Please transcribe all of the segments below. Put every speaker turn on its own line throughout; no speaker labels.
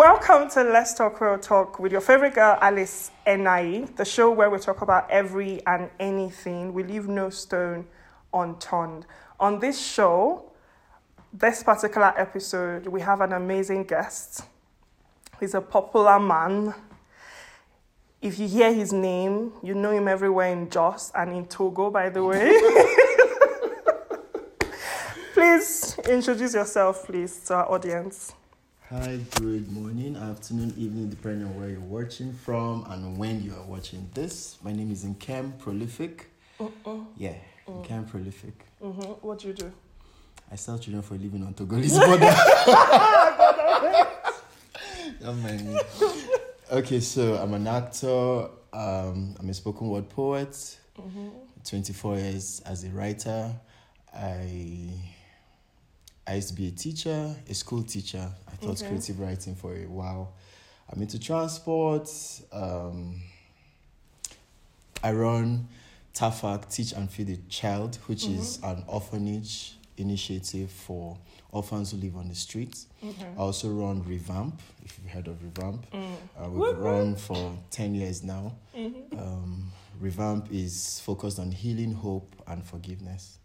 Welcome to Let's Talk Real Talk with your favorite girl, Alice Enai, the show where we talk about every and anything. We leave no stone unturned. On this show, this particular episode, we have an amazing guest. He's a popular man. If you hear his name, you know him everywhere in Jos and in Togo, by the way. please introduce yourself, please, to our audience.
Hi, good morning, afternoon, evening, depending on where you're watching from and when you are watching this. My name is Nkem Prolific.
Uh-uh.
Yeah, Nkem Prolific.
Mm-hmm. What do you do?
I sell children for a living on Togolese border. Don't mind me. Okay, so I'm an actor. Um, I'm a spoken word poet. 24 years as a writer. I I used to be a teacher, a school teacher. I taught
Okay.
creative writing for a while. I'm into transport. Um, I run TAFAC, Teach and Feed a Child, which is an orphanage initiative for orphans who live on the streets. I also run Revamp, if you've heard of Revamp. Uh, we've run for 10 years now. Um, Revamp is focused on healing, hope, and forgiveness.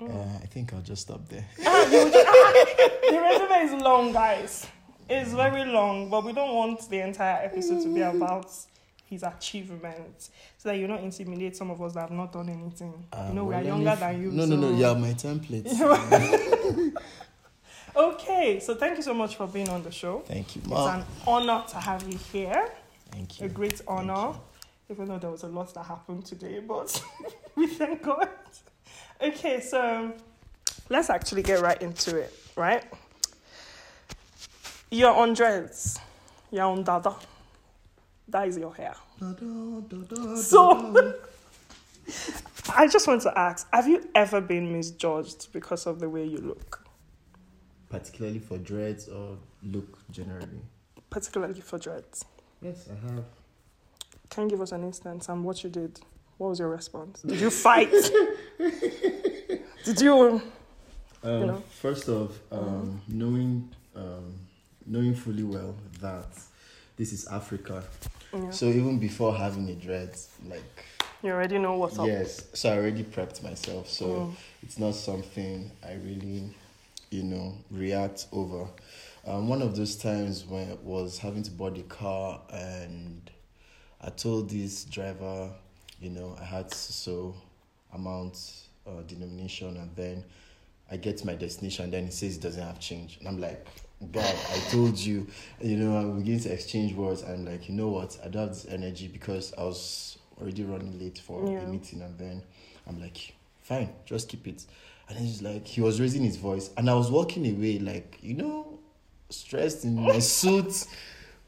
Uh, I think I'll just stop there.
The resume is long, guys. It's very long, but we don't want the entire episode to be about his achievements, so that you don't intimidate some of us that have not done anything. you know, we
Uh,
are younger than you.
No, no, no.
so-
Yeah, my templates.
Okay, so thank you so much for being on the show.
Thank you,
It's an honor to have you here.
Thank you.
A great honor. Even though there was a lot that happened today, but we thank God. Okay, so let's actually get right into it, right? You're on dreads. You're on dada. That is your hair. So, I just want to ask Have you ever been misjudged because of the way you look,
particularly for dreads or look generally.
particularly for dreads?
Yes, I have.
Can you give us an instance and what you did? What was your response? Did you fight? did you?
Um,
know?
First off, um, knowing um, knowing fully well that this is Africa,
Yeah.
so even before having a dread, like
You already know what's up.
yes, so I already prepped myself. So
Mm.
it's not something I really, you know, react over. Um, one of those times when I was having to board the car and I told this driver, you know, I had so amount uh, denomination and then I get to my destination and then he says he doesn't have change. And I'm like, God, I told you, you know, I'm beginning to exchange words. I'm like, you know what? I don't have this energy because I was already running late for
Yeah.
the meeting. And then I'm like, fine, just keep it. And then he's like, he was raising his voice. And I was walking away, like, you know, stressed in my suit,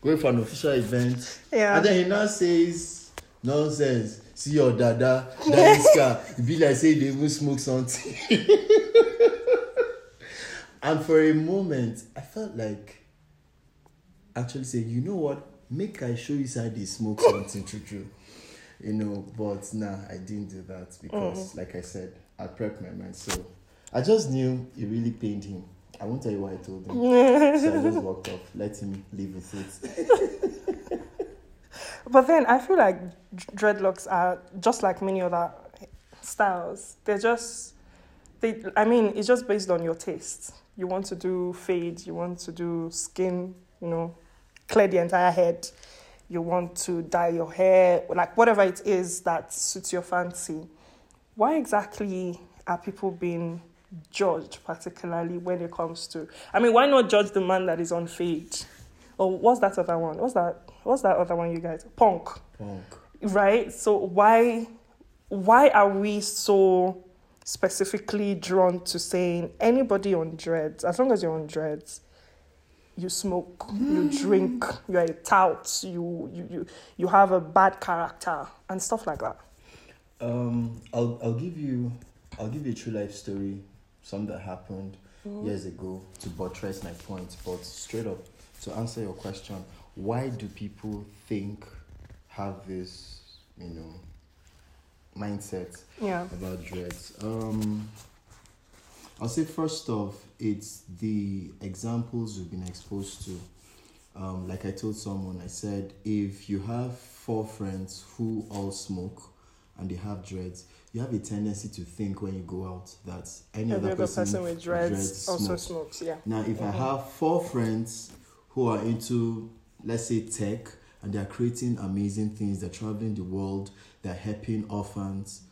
going for an official event.
Yeah.
And then he now says, nonsense. See your dada, that car. It be like say they even smoke something. and for a moment, I felt like actually say you know what? Make I show you how they smoke something true true. You know, but nah, I didn't do that because oh. like I said, I prepped my mind. So I just knew it really pained him. I won't tell you why I told him. so I just walked off, let him live with it.
But then I feel like dreadlocks are just like many other styles. They're just, they. I mean, it's just based on your taste. You want to do fade. You want to do skin. You know, clear the entire head. You want to dye your hair, like whatever it is that suits your fancy. Why exactly are people being judged, particularly when it comes to? I mean, why not judge the man that is on fade? Or what's that other one? What's that? What's that other one you guys? Punk,
Punk.
right? So why why are we so specifically drawn to saying anybody on dreads, as long as you're on dreads, you smoke, you drink, you're a tout, you you you you have a bad character and stuff like that.
Um, I'll I'll give you I'll give you a true life story, something that happened years ago to buttress my point. But straight up to answer your question, why do people think have this you know mindset
Yeah.
about dreads? Um, I'll say first off, it's the examples we've been exposed to. Um, like I told someone, I said, if you have four friends who all smoke and they have dreads, you have a tendency to think when you go out that any
Every
other person,
person with dreads,
dreads
also
smokes.
smokes. Yeah.
Now, if I
Mhm.
have four friends who are into, let's say, tech, and they're creating amazing things, they're traveling the world, they're helping orphans,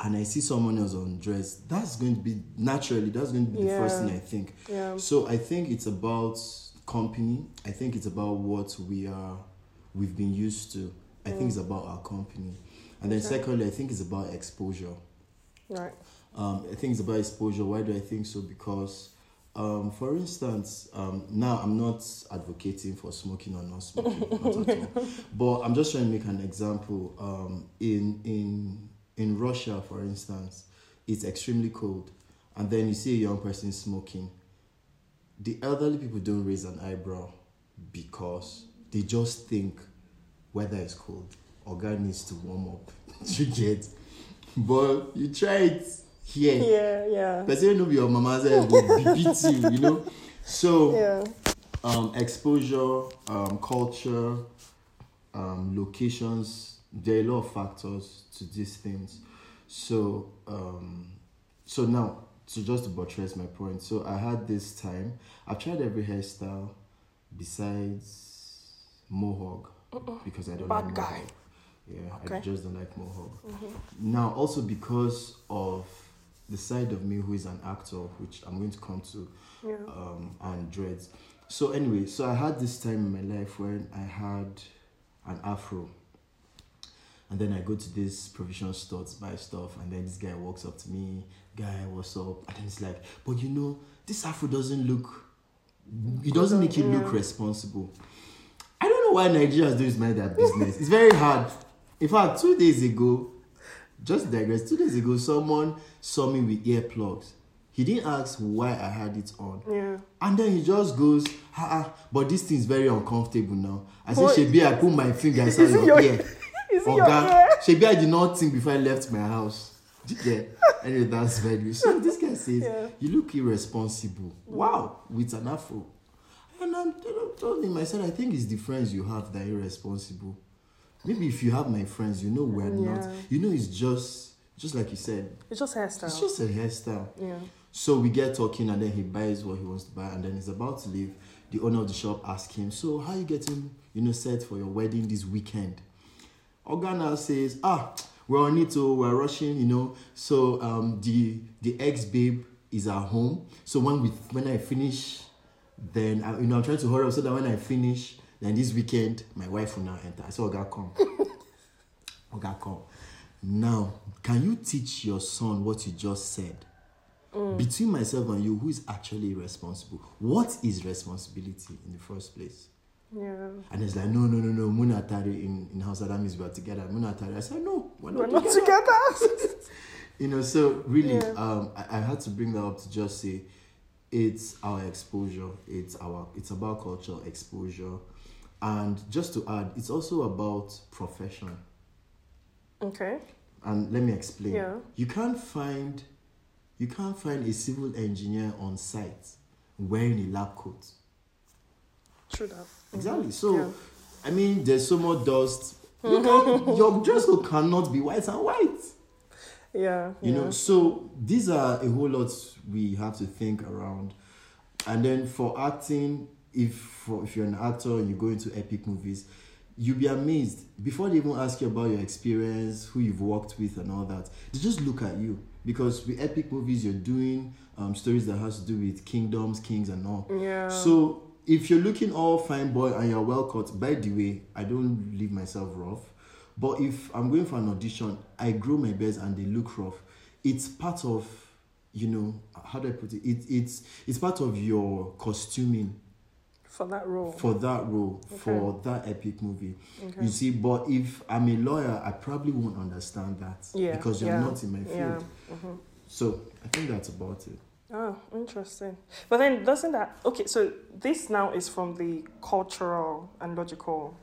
and I see someone else on dress, that's going to be naturally, that's going to be the first thing I think.
Yeah.
So I think it's about company. I think it's about what we are, we've been used to. I think
Mm.
it's about our company, and then
Okay.
secondly, I think it's about exposure.
Right.
Um, I think it's about exposure. Why do I think so? Because, um, for instance, um, now I'm not advocating for smoking or not smoking, not at all. But I'm just trying to make an example. Um, in in in Russia, for instance, it's extremely cold, and then you see a young person smoking. The elderly people don't raise an eyebrow because they just think weather is cold. or guy needs to warm up. you get, but you try it here.
Yeah. Yeah.
Person no be your mama head will beat you, you know. So
Yeah.
um, exposure, um, culture, um, locations. There are a lot of factors to these things. So um, so now to just to buttress my point. So I had this time. I've tried every hairstyle besides mohawk because I don't
Bad
like
guy.
mohawk. Yeah, I just don't like mohawk.
Mhm.
Now, also because of the side of me who is an actor, which I'm going to come to,
Yeah.
um, and dreads. So anyway, so I had this time in my life when I had an afro, and then I go to this provision store to buy stuff, and then this guy walks up to me, guy, what's up? And then it's like, but you know, this afro doesn't look, it doesn't make you look responsible. I don't know why Nigerians do this mind their business. It's very hard. In fact, two days ago, just digress. Two days ago, someone saw me with earplugs. He didn't ask why I had it on.
Yeah.
And then he just goes, ah, ah but this thing's very uncomfortable now. I said? Shebi, I put my finger
Is
inside your
your-
ear.
Is it your ear?
Shebi, I did not think before I left my house. Yeah. anyway, that's very So this guy says,
Yeah.
You look irresponsible. Wow, with an afro. And I told him, I said, I think it's the friends you have that are irresponsible. Maybe if you have my friends, you know we're not. You know, it's just, just like you said,
It's just hairstyle.
it's just a hairstyle.
yeah.
So we get talking, and then he buys what he wants to buy, and then he's about to leave. The owner of the shop asks him, "So how you getting, you know, set for your wedding this weekend?" Organa says, "Ah, we're on it, oh, we're rushing, you know. So um, the the ex babe is at home. So when we when I finish, then I, you know I'm trying to hurry up so that when I finish, then this weekend my wife will now enter. I said, Oga, come, Oga, come. Now, can you teach your son what you just said?" between myself and you, who is actually responsible? What is responsibility in the first place?
Yeah.
And it's like, no, no, no, no. Muna Atari in, in Hausa that means we're together. Muna Atari. I said, no, we're
We're
not,
not
together.
together.
You know, so really,
Yeah.
um, I, I had to bring that up to just say it's our exposure. It's our it's about cultural exposure. And just to add, it's also about profession.
okay.
And let me explain.
Yeah.
You can't find you can't find a civil engineer on site wearing a lab coat.
True that. Mm-hmm.
Exactly. So
Yeah.
I mean there's so much dust. You mm-hmm. can't, your dress code cannot be white and white.
Yeah.
You
yeah.
know, so these are a whole lot we have to think around. And then for acting, if if you're an actor and you go into epic movies, you'll be amazed before they even ask you about your experience, who you've worked with, and all that. They just look at you because with epic movies, you're doing um, stories that has to do with kingdoms, kings, and all.
Yeah.
So if you're looking all fine boy and you're well cut, by the way, I don't leave myself rough. But if I'm going for an audition, I grow my beards and they look rough. It's part of, you know, how do I put it? it it's it's part of your costuming
for that role.
for that role, for that epic movie.
okay.
You see, but if I'm a lawyer, I probably won't understand that
Yeah,
because you're
yeah,
not in my field.
Yeah. hmm
So I think that's about it.
Oh, interesting. But then doesn't that okay, so this now is from the cultural and logical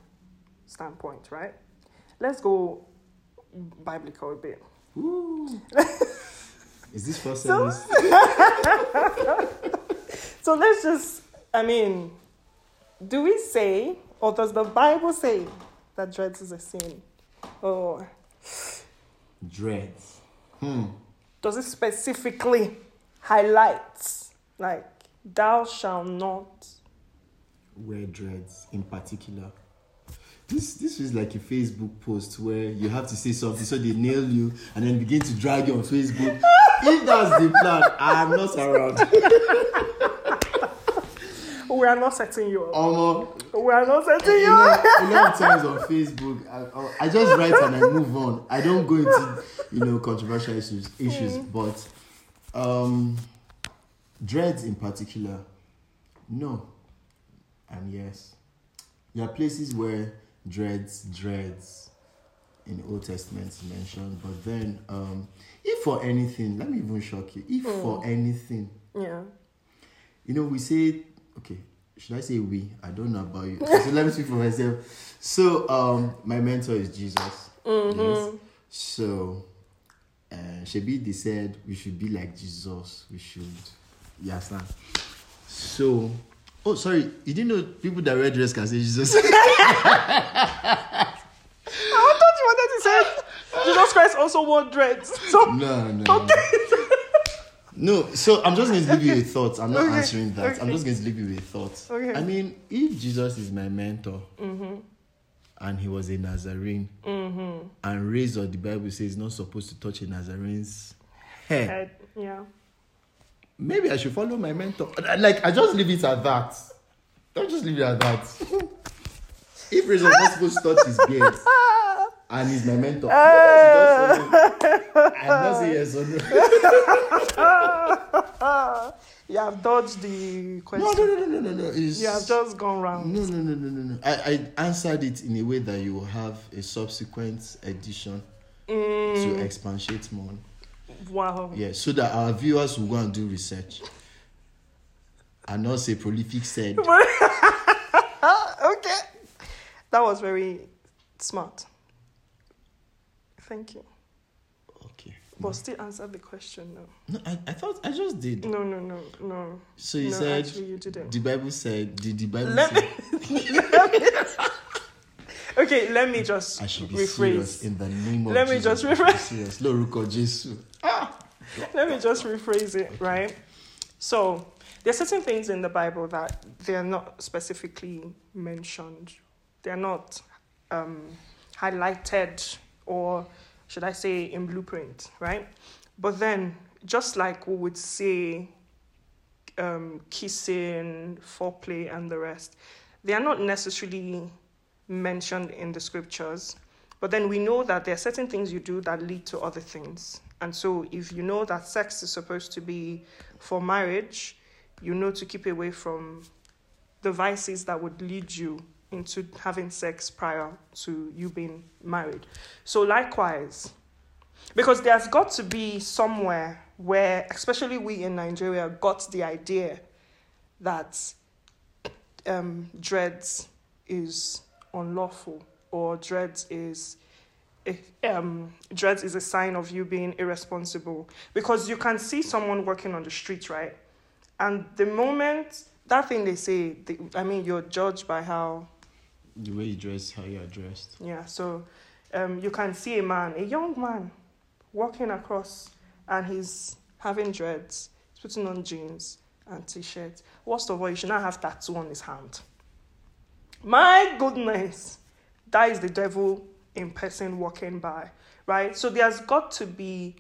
standpoint, right? Let's go biblical a bit.
Is this first
So- So let's just I mean do we say, or does the Bible say that dreads is a sin? Or
Dreads. Hmm.
does it specifically highlight, like, thou shalt not?
Wear dreads in particular. This this is like a Facebook post where you have to say something so they nail you and then begin to drag you on Facebook. if that's the plan, I'm not around.
We are not setting you up.
Um,
We are not setting
you
you
know,
up.
a lot of times on Facebook, I, I just write and I move on. I don't go into you know controversial issues, issues. But um, dreads in particular, no, and yes. There are places where dreads, dreads in the Old Testament is mentioned, but then um, if for anything, let me even shock you. If for anything,
Yeah.
you know, we say, okay, should I say we? I don't know about you. so let me speak for myself. So, um, my mentor is Jesus. Yes. So, uh, Shebi, they said we should be like Jesus. We should, you understand? So, oh, sorry, you didn't know people that wear dress can say Jesus.
I thought you wanted to say Jesus Christ also wore dreads. So
no, no. no. No, so I'm just going to leave you with thoughts. I'm not
Okay,
answering that. I'm just going to leave you with thoughts.
Okay.
I mean, if Jesus is my mentor
Mm-hmm.
and he was a Nazarene and raised or the Bible says not supposed to touch a Nazarene's hair,
head, yeah.
maybe I should follow my mentor. Like, I just leave it at that. Don't just leave it at that. if Razor was not supposed to touch his beard and he's my mentor, I'm not saying yes or no.
You have dodged the question.
No, no, no, no, no, no. It's,
You have just gone round.
No, no, no, no, no, no. I, I answered it in a way that you will have a subsequent edition
Mm.
to expatiate more.
Wow.
Yeah, so that our viewers will go and do research. And not say prolific said.
okay. That was very smart. Thank you.
Okay.
But still answer the question no.
No, I, I thought I just did.
No, no, no, no.
So you
no,
said
actually you didn't.
the Bible said did the Bible
Let
say
Okay, let me just
I should be serious
rephrase.
in the name of
Let me
Jesus.
just
should be
rephrase.
serious. Lórúkọ Jésù.
Let me just rephrase it, right? So, there are certain things in the Bible that they are not specifically mentioned. They are not um, highlighted, or should I say, in blueprint, right? But then, just like we would say um, kissing, foreplay, and the rest, they are not necessarily mentioned in the scriptures. But then we know that there are certain things you do that lead to other things. And so, if you know that sex is supposed to be for marriage, you know to keep away from the vices that would lead you into having sex prior to you being married. So, likewise, because there's got to be somewhere where, especially we in Nigeria, got the idea that um, dreads is unlawful or dreads is um, dreads is a sign of you being irresponsible because you can see someone working on the street, right? And the moment that thing they say, they, I mean, you're judged by how
The way you dress, how you are dressed.
yeah, so um, you can see a man, a young man, walking across, and he's having dreads, he's putting on jeans and t-shirt. Worst of all, you should not have tattoo on his hand. My goodness, that is the devil in person walking by, right? So there's got to be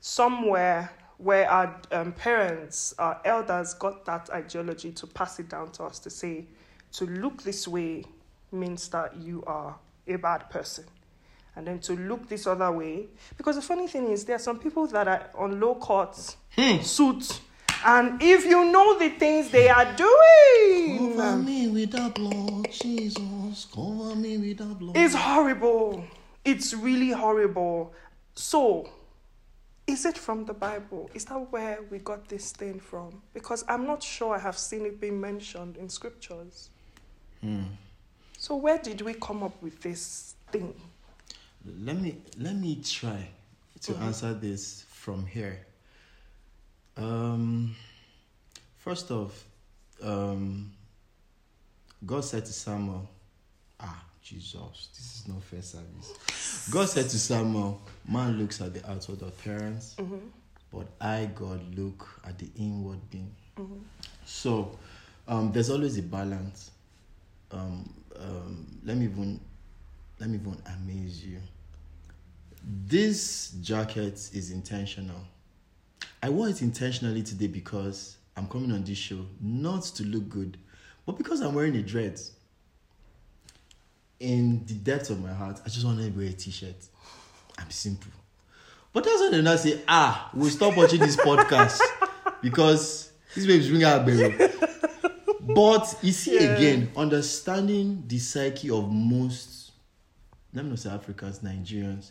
somewhere where our um, parents, our elders got that ideology to pass it down to us to say, to look this way means that you are a bad person. And then to look this other way, because the funny thing is, there are some people that are on low cuts, hmm. suits, and if you know the things they are doing,
Cover me with the blood, Jesus. Cover me with the blood.
it's horrible. It's really horrible. So, is it from the Bible? Is that where we got this thing from? Because I'm not sure I have seen it being mentioned in scriptures. Hmm. So, where did we come up with this thing?
Let me let me try to
Mhm.
answer this from here. Um, first off, um, God said to Samuel, Ah, Jesus, this is not fair service. God said to Samuel, Man looks at the outward appearance,
Mm-hmm.
but I, God, look at the inward being.
Mm-hmm.
So um, there's always a balance. Um, um, let me even let me even amaze you. This jacket is intentional. I wore it intentionally today because I'm coming on this show not to look good, but because I'm wearing a dress. In the depths of my heart, I just want to wear a t-shirt. I'm simple. But that's why they now say, ah, we'll stop watching this podcast because this baby's bringing out barrel. But you see
Yeah.
again, understanding the psyche of most, let me not say Africans, Nigerians,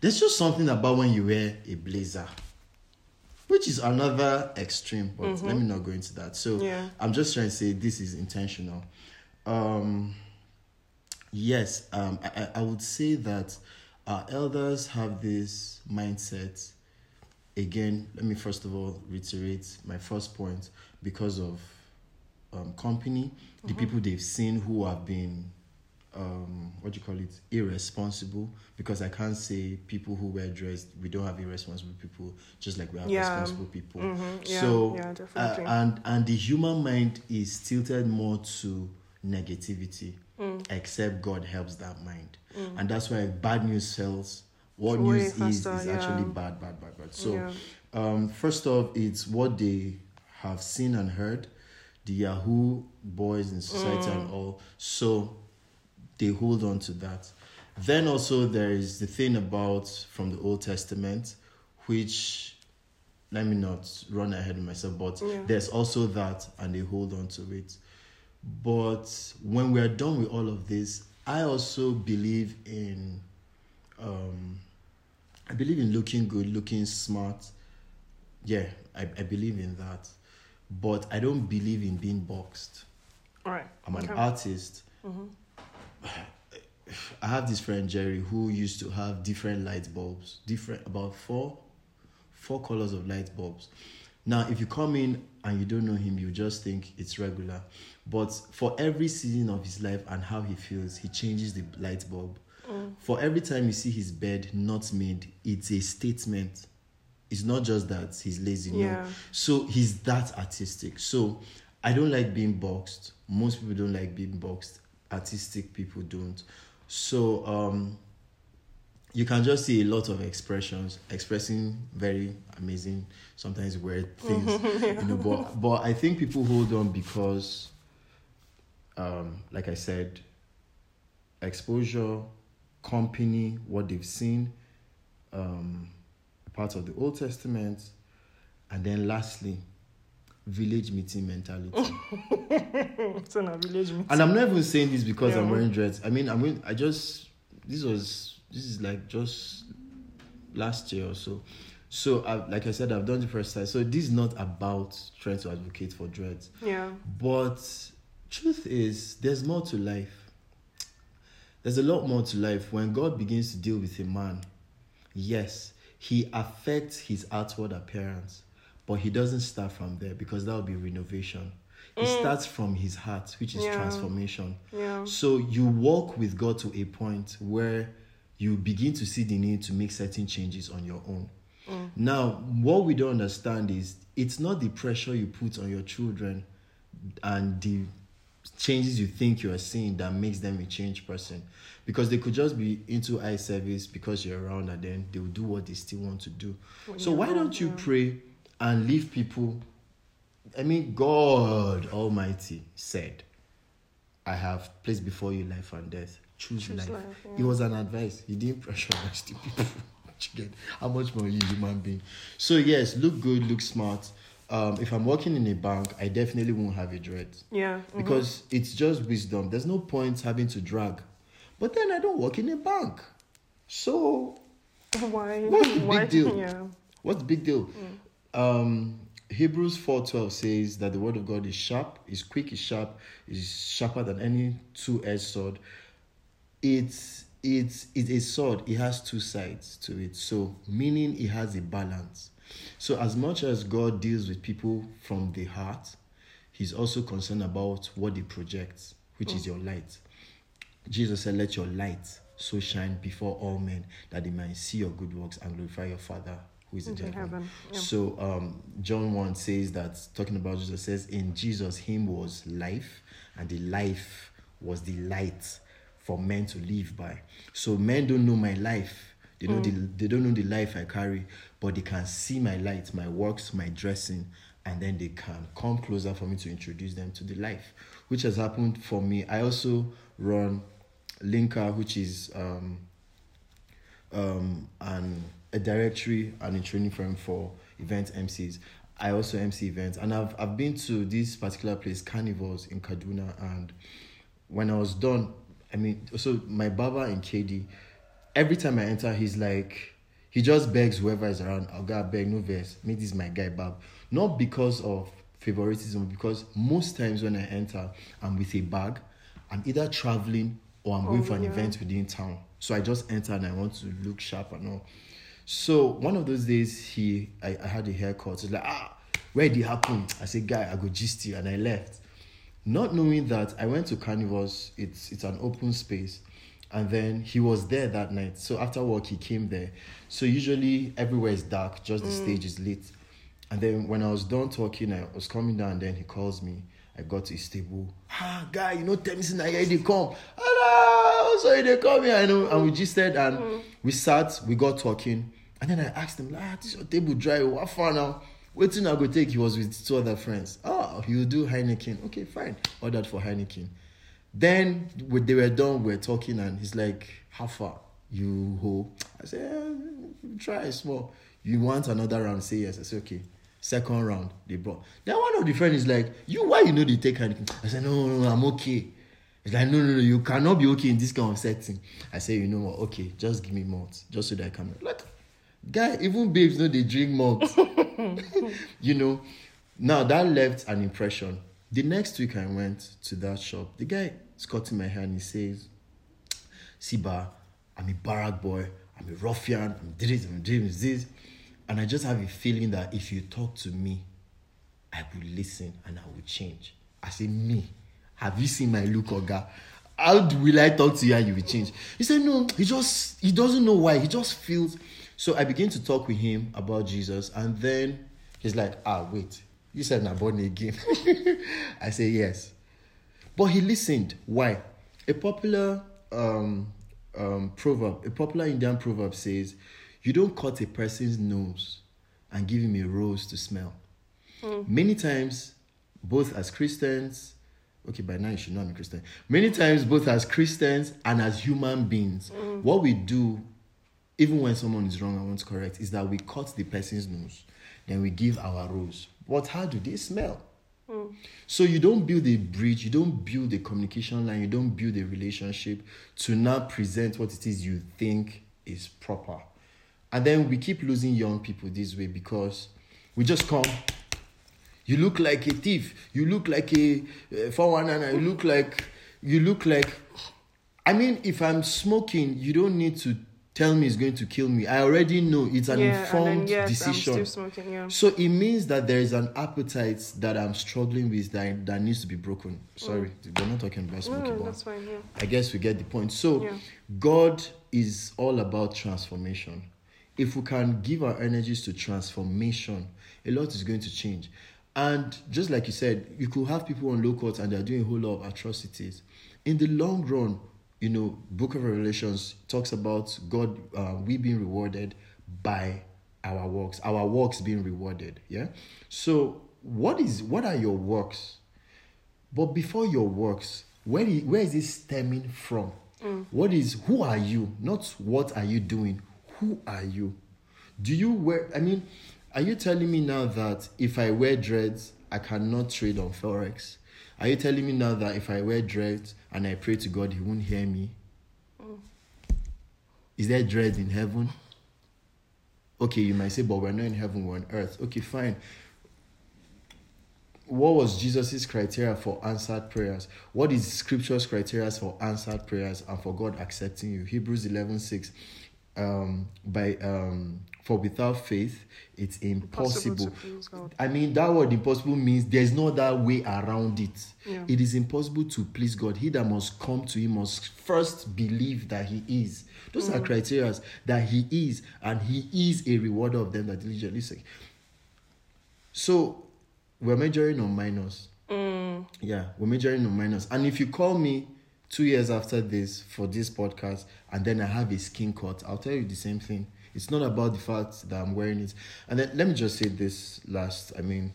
there's just something about when you wear a blazer, which is another extreme. But let me not go into that. So
Yeah.
I'm just trying to say this is intentional. Um, yes, um, I, I- I would say that our elders have this mindset. Again, let me first of all reiterate my first point because of um, company, the people they've seen who have been, um, what do you call it, irresponsible. Because I can't say people who wear dressed, we don't have irresponsible people, just like we have
Yeah.
responsible people.
Mhm. Yeah,
So,
yeah,
uh, and and the human mind is tilted more to negativity,
Mm.
except God helps that mind, and that's why bad news sells. What
Way
news is
faster,
is
yeah.
actually bad, bad, bad, bad. So, um, first off, it's what they have seen and heard, the Yahoo boys in society
Mm.
and all. So they hold on to that. Then also there is the thing about from the Old Testament, which let me not run ahead of myself, but
Yeah.
there's also that and they hold on to it. But when we are done with all of this, I also believe in um I believe in looking good, looking smart. Yeah, I, I believe in that. But I don't believe in being boxed.
All right.
I'm an
Okay.
artist.
Mhm.
I have this friend Jerry who used to have different light bulbs, different about four, four colors of light bulbs. Now, if you come in and you don't know him, you just think it's regular. But for every season of his life and how he feels, he changes the light bulb.
Mm.
For every time you see his bed not made, it's a statement. It's not just that he's lazy. No.
Yeah.
So he's that artistic. So I don't like being boxed. Most people don't like being boxed. Artistic people don't. So um you can just see a lot of expressions expressing very amazing, sometimes weird things. You know, but but I think people hold on because um like I said, exposure, company, what they've seen, um part of the Old Testament, and then lastly, village meeting mentality.
A village meeting.
and I'm not even saying this because I'm wearing dreads. I mean, I mean, I just this was this is like just last year or so. So, I, like I said, I've done the first time. So this is not about trying to advocate for dreads,
Yeah.
but truth is, there's more to life. There's a lot more to life when God begins to deal with a man. Yes, he affects his outward appearance, but he doesn't start from there because that would be renovation. It mm. starts from his heart, which is
Yeah.
transformation.
Yeah.
So you walk with God to a point where you begin to see the need to make certain changes on your own. Mm. Now, what we don't understand is it's not the pressure you put on your children and the changes you think you are seeing that makes them a changed person. Because they could just be into eye service because you're around and then they will do what they still want to do.
When
So why don't you
yeah.
pray and leave people? I mean, God Almighty said, I have placed before you life and death. Choose,
Choose
life.
life,
It was an advice. He didn't pressurize the people. How much more you human being? So yes, look good, look smart. Um, if I'm working in a bank, I definitely won't have a dread
Yeah. mhm.
because it's just wisdom. There's no point having to drag. But then I don't work in a bank. So
why?
What's the big
why?
deal?
Yeah.
What's the big deal? Um, Hebrews 4.12 says that the word of God is sharp, is quick, is sharp, is sharper than any two-edged sword. It's it's it's a sword. It has two sides to it. So meaning it has a balance. So as much as God deals with people from the heart, He's also concerned about what they project, which is your light. Jesus said, Let your light so shine before all men that they might see your good works and glorify your Father who is in
in
heaven.
Yeah.
So um, John 1 says that, talking about Jesus, says, In Jesus, Him was life, and the life was the light for men to live by. So men don't know my life. They, know the, they don't know the life I carry, but they can see my light, my works, my dressing, and then they can come closer for me to introduce them to the life, which has happened for me. I also run Linker, which is um, um, an, a directory and a training firm for event MCs. I also MC events, and I've I've been to this particular place, Carnivals in Kaduna, and when I was done, I mean, so my barber in KD, every time I enter, he's like, he just begs whoever is around, I'll go beg, no verse, me this is my guy, Bob. Not because of favoritism, because most times when I enter, I'm with a bag, I'm either traveling or I'm going
Oh,
for an
yeah.
event within town. So I just enter and I want to look sharp and all. So one of those days, he I, I had a haircut. He's like, ah, where did it happen? I said, guy, I go gist you, and I left. Not knowing that I went to Carnivals, it's it's an open space, and then he was there that night. So after work, he came there. So usually everywhere is dark, just the stage is lit. And then when I was done talking, I was coming down. and Then he calls me. I got to his table. Ah, guy, you know, tell me since I hear they come. Hello, so they come here. I know, and we just said, and we sat, we got talking, and then I asked him, ah, this your table dry. What far now? Waiting, I go take. He was with two other friends. Oh, he will do Heineken. Okay, fine. Ordered for Heineken. Then when they were done, we are talking, and he's like, "How far you ho?" I said, eh, "Try small. You want another round? Say yes." I said, "Okay." Second round, they brought. Then one of the friends is like, "You why you know they take Heineken?" I said, "No, no, no, I'm okay." He's like, "No, no, no, you cannot be okay in this kind of setting." I say, "You know what? Okay, just give me malt, just so that I can like." Guy, even babes know they drink malt. you know, now that left an impression. The next week I went to that shop. The guy is cutting my hair and he says, Siba, I'm a barrack boy, I'm a ruffian, I'm this, I'm this, this. And I just have a feeling that if you talk to me, I will listen and I will change. I say, me, have you seen my look, Oga? How do- will I talk to you and you will change? He said, no, he just, he doesn't know why. He just feels. So I begin to talk with him about Jesus. And then he's like, ah, wait, you said not born again. I say, yes. But he listened. Why? A popular um, um, proverb, a popular Indian proverb says, "You don't cut a person's nose and give him a rose to smell." Hmm. Many times, both as Christians, okay, by now you should know I'm a Christian. Many times, both as Christians and as human beings, hmm. what we do, even when someone is wrong and wants to correct, is that we cut the person's nose, then we give our rose. But how do they smell? Hmm. So you don't build a bridge, you don't build a communication line, you don't build a relationship to now present what it is you think is proper. And then we keep losing young people this way because we just come. You look like a thief. You look like a uh, 419. You look like you look like I mean, if I'm smoking, you don't need to tell me it's going to kill me. I already know it's an
yeah,
informed
then yes,
decision.
Smoking. Yeah.
So it means that there is an appetite that I'm struggling with that, that needs to be broken. Sorry, we're not talking about smoking.
no, that's fine. Yeah.
I guess we get the point. So. God is all about transformation. If we can give our energies to transformation, a lot is going to change. And just like you said, you could have people on low court and they're doing a whole lot of atrocities. In the long run, you know, Book of Revelations talks about God, uh, we being rewarded by our works, our works being rewarded. Yeah. So, what is what are your works? But before your works, where is, where is it stemming from? What is who are you? Not what are you doing? Who are you? Do you wear? I mean, are you telling me now that if I wear dreads, I cannot trade on forex? Are you telling me now that if I wear dreads and I pray to God, He won't hear me? Mm. Is there dread in heaven? Okay, you might say, but we're not in heaven, we're on earth. Okay, fine what was Jesus' criteria for answered prayers? What is scripture's criteria for answered prayers and for God accepting you? Hebrews 11 6. Um, by um, for without faith it's impossible. I mean that word impossible means there's no other way around it.
Yeah.
It is impossible to please God. He that must come to him must first believe that he is. Those
Mm.
are criteria that he is, and he is a rewarder of them that diligently seek. So we're majoring on minors.
Mm.
Yeah, we're majoring on minors. And if you call me two years after this for this podcast, and then I have a skin cut, I'll tell you the same thing. It's not about the fact that I'm wearing it. And then let me just say this last. I mean,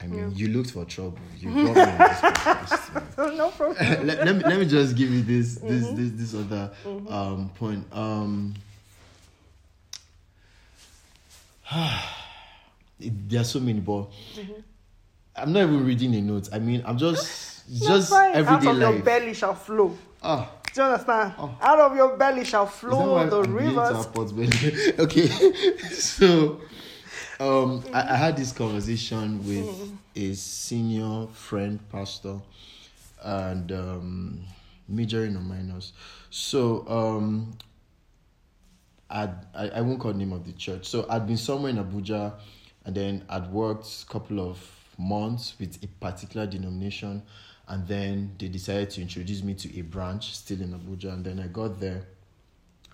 I mean, you looked for trouble. You brought me this podcast.
no problem.
let, let me let me just give you this this this this other um point. Um there are so many, but I'm not even reading the notes. I mean, I'm just
That's
just
fine. Out
everyday
of your belly shall flow.
Ah,
Do you understand?
Oh.
Out of your belly shall
is that
flow
why
the
I'm
rivers.
belly? okay, so um, I, I had this conversation with a senior friend pastor, and um, majoring on minors. So um, I'd, I I won't call the name of the church. So I'd been somewhere in Abuja, and then I'd worked a couple of months with a particular denomination, and then they decided to introduce me to a branch still in Abuja. And then I got there.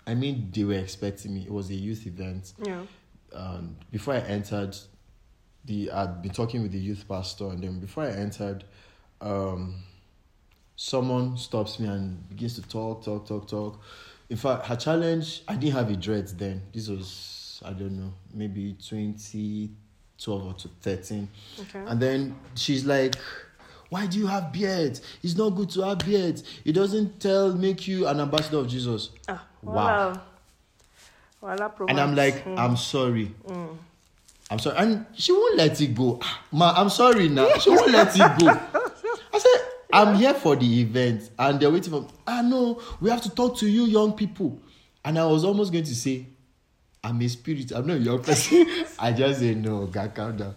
I mean, they were expecting me. It was a youth event.
Yeah.
Um, before I entered, the I'd been talking with the youth pastor, and then before I entered, um, someone stops me and begins to talk, talk, talk, talk. In fact, her challenge, I didn't have a dreads then. This was, I don't know, maybe 2012 or to 13.
Okay.
And then she's like, why do you have beards? It's not good to have beards. It doesn't tell make you an ambassador of Jesus.
Ah,
Wow.
wow.
And I'm like,
Mm.
I'm sorry. I'm sorry. And she won't let it go. Ah, Ma, I'm sorry now. She won't let it go. I said, I'm here for the event. And they're waiting for me. Ah, no, we have to talk to you, young people. And I was almost going to say, I'm a spirit. I'm not a young person. I just said, no, God, calm down.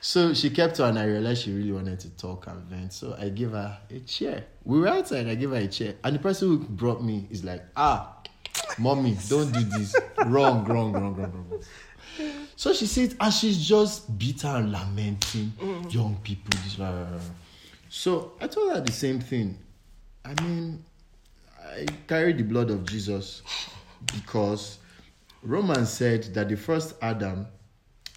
So she kept on, and I realized she really wanted to talk and vent. So I gave her a chair. We were outside, I gave her a chair. And the person who brought me is like, ah, mommy, don't do this. Wrong, wrong, wrong, wrong, wrong. So she sits and she's just bitter and lamenting young people. This, blah, blah, blah. So I told her the same thing. I mean, I carry the blood of Jesus because Romans said that the first Adam,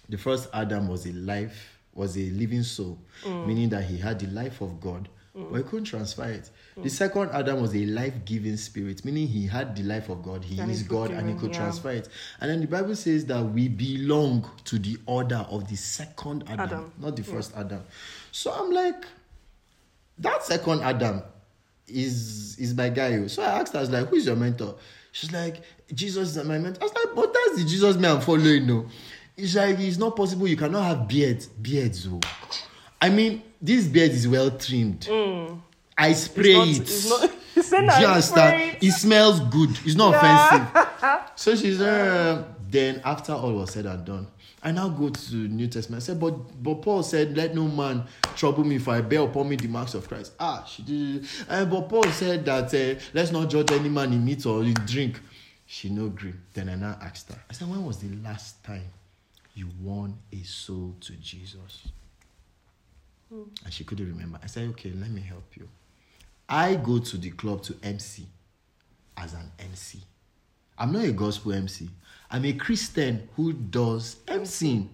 the first Adam was a life, was a living soul, mm. meaning that he had the life of God, mm. but he couldn't transfer it. The mm. second Adam was a life-giving spirit, meaning he had the life of God, he
And
is God, and he could
yeah.
transfer it. And then the Bible says that we belong to the order of the second Adam,
Adam,
not the first Adam. So I'm like, that second Adam is is my guy. oh. So I asked her, I was like, who is your mentor? She's like, Jesus is my mentor. I was like, but that's the Jesus me I'm following, no. It's like it's not possible. You cannot have beards, beards. Oh. I mean, this beard is well trimmed. I spray
not-
it.
Mm. it's not- He said
Do
that
you understand?
spray
It smells good. It's not
Yeah.
offensive. So she's uh, then after all was said and done, I now go to New Testament. I said, but but Paul said, Let no man trouble me for I bear upon me the marks of Christ. Ah, she did. Uh, but Paul said that uh, let's not judge any man in meat or in drink. She no agree. Then I now asked her. I said, When was the last time you won a soul to Jesus? Hmm. And she couldn't remember. I said, Okay, let me help you. I go to the club to MC as an MC. I'm not a gospel MC. I'm a Christian who does MCing.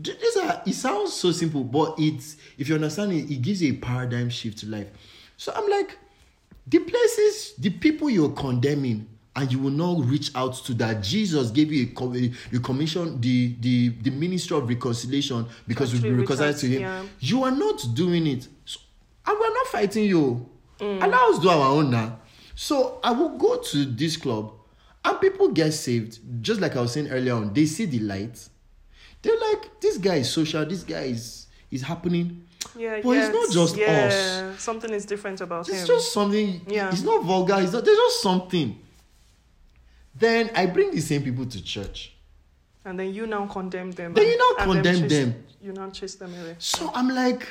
These are, it sounds so simple, but it's if you understand it, it gives you a paradigm shift to life. So I'm like, the places, the people you're condemning, and you will not reach out to that. Jesus gave you a, a commission, the, the the ministry of reconciliation, because you'll be reconciled to Him.
yeah.
You are not doing it. So, and we're not fighting you. Mm. Allow us do our own now. So I will go to this club and people get saved. Just like I was saying earlier on, they see the light. They're like, this guy is social, this guy is is happening.
Yeah,
But it's not just
yeah, Something is different about
It's
him.
It's just something.
Yeah.
It's not vulgar. It's not, there's just something. Then I bring the same people to church.
and then you now condemn them.
Then
and-
you now condemn
chase-
them.
You now chase them away.
So I'm like,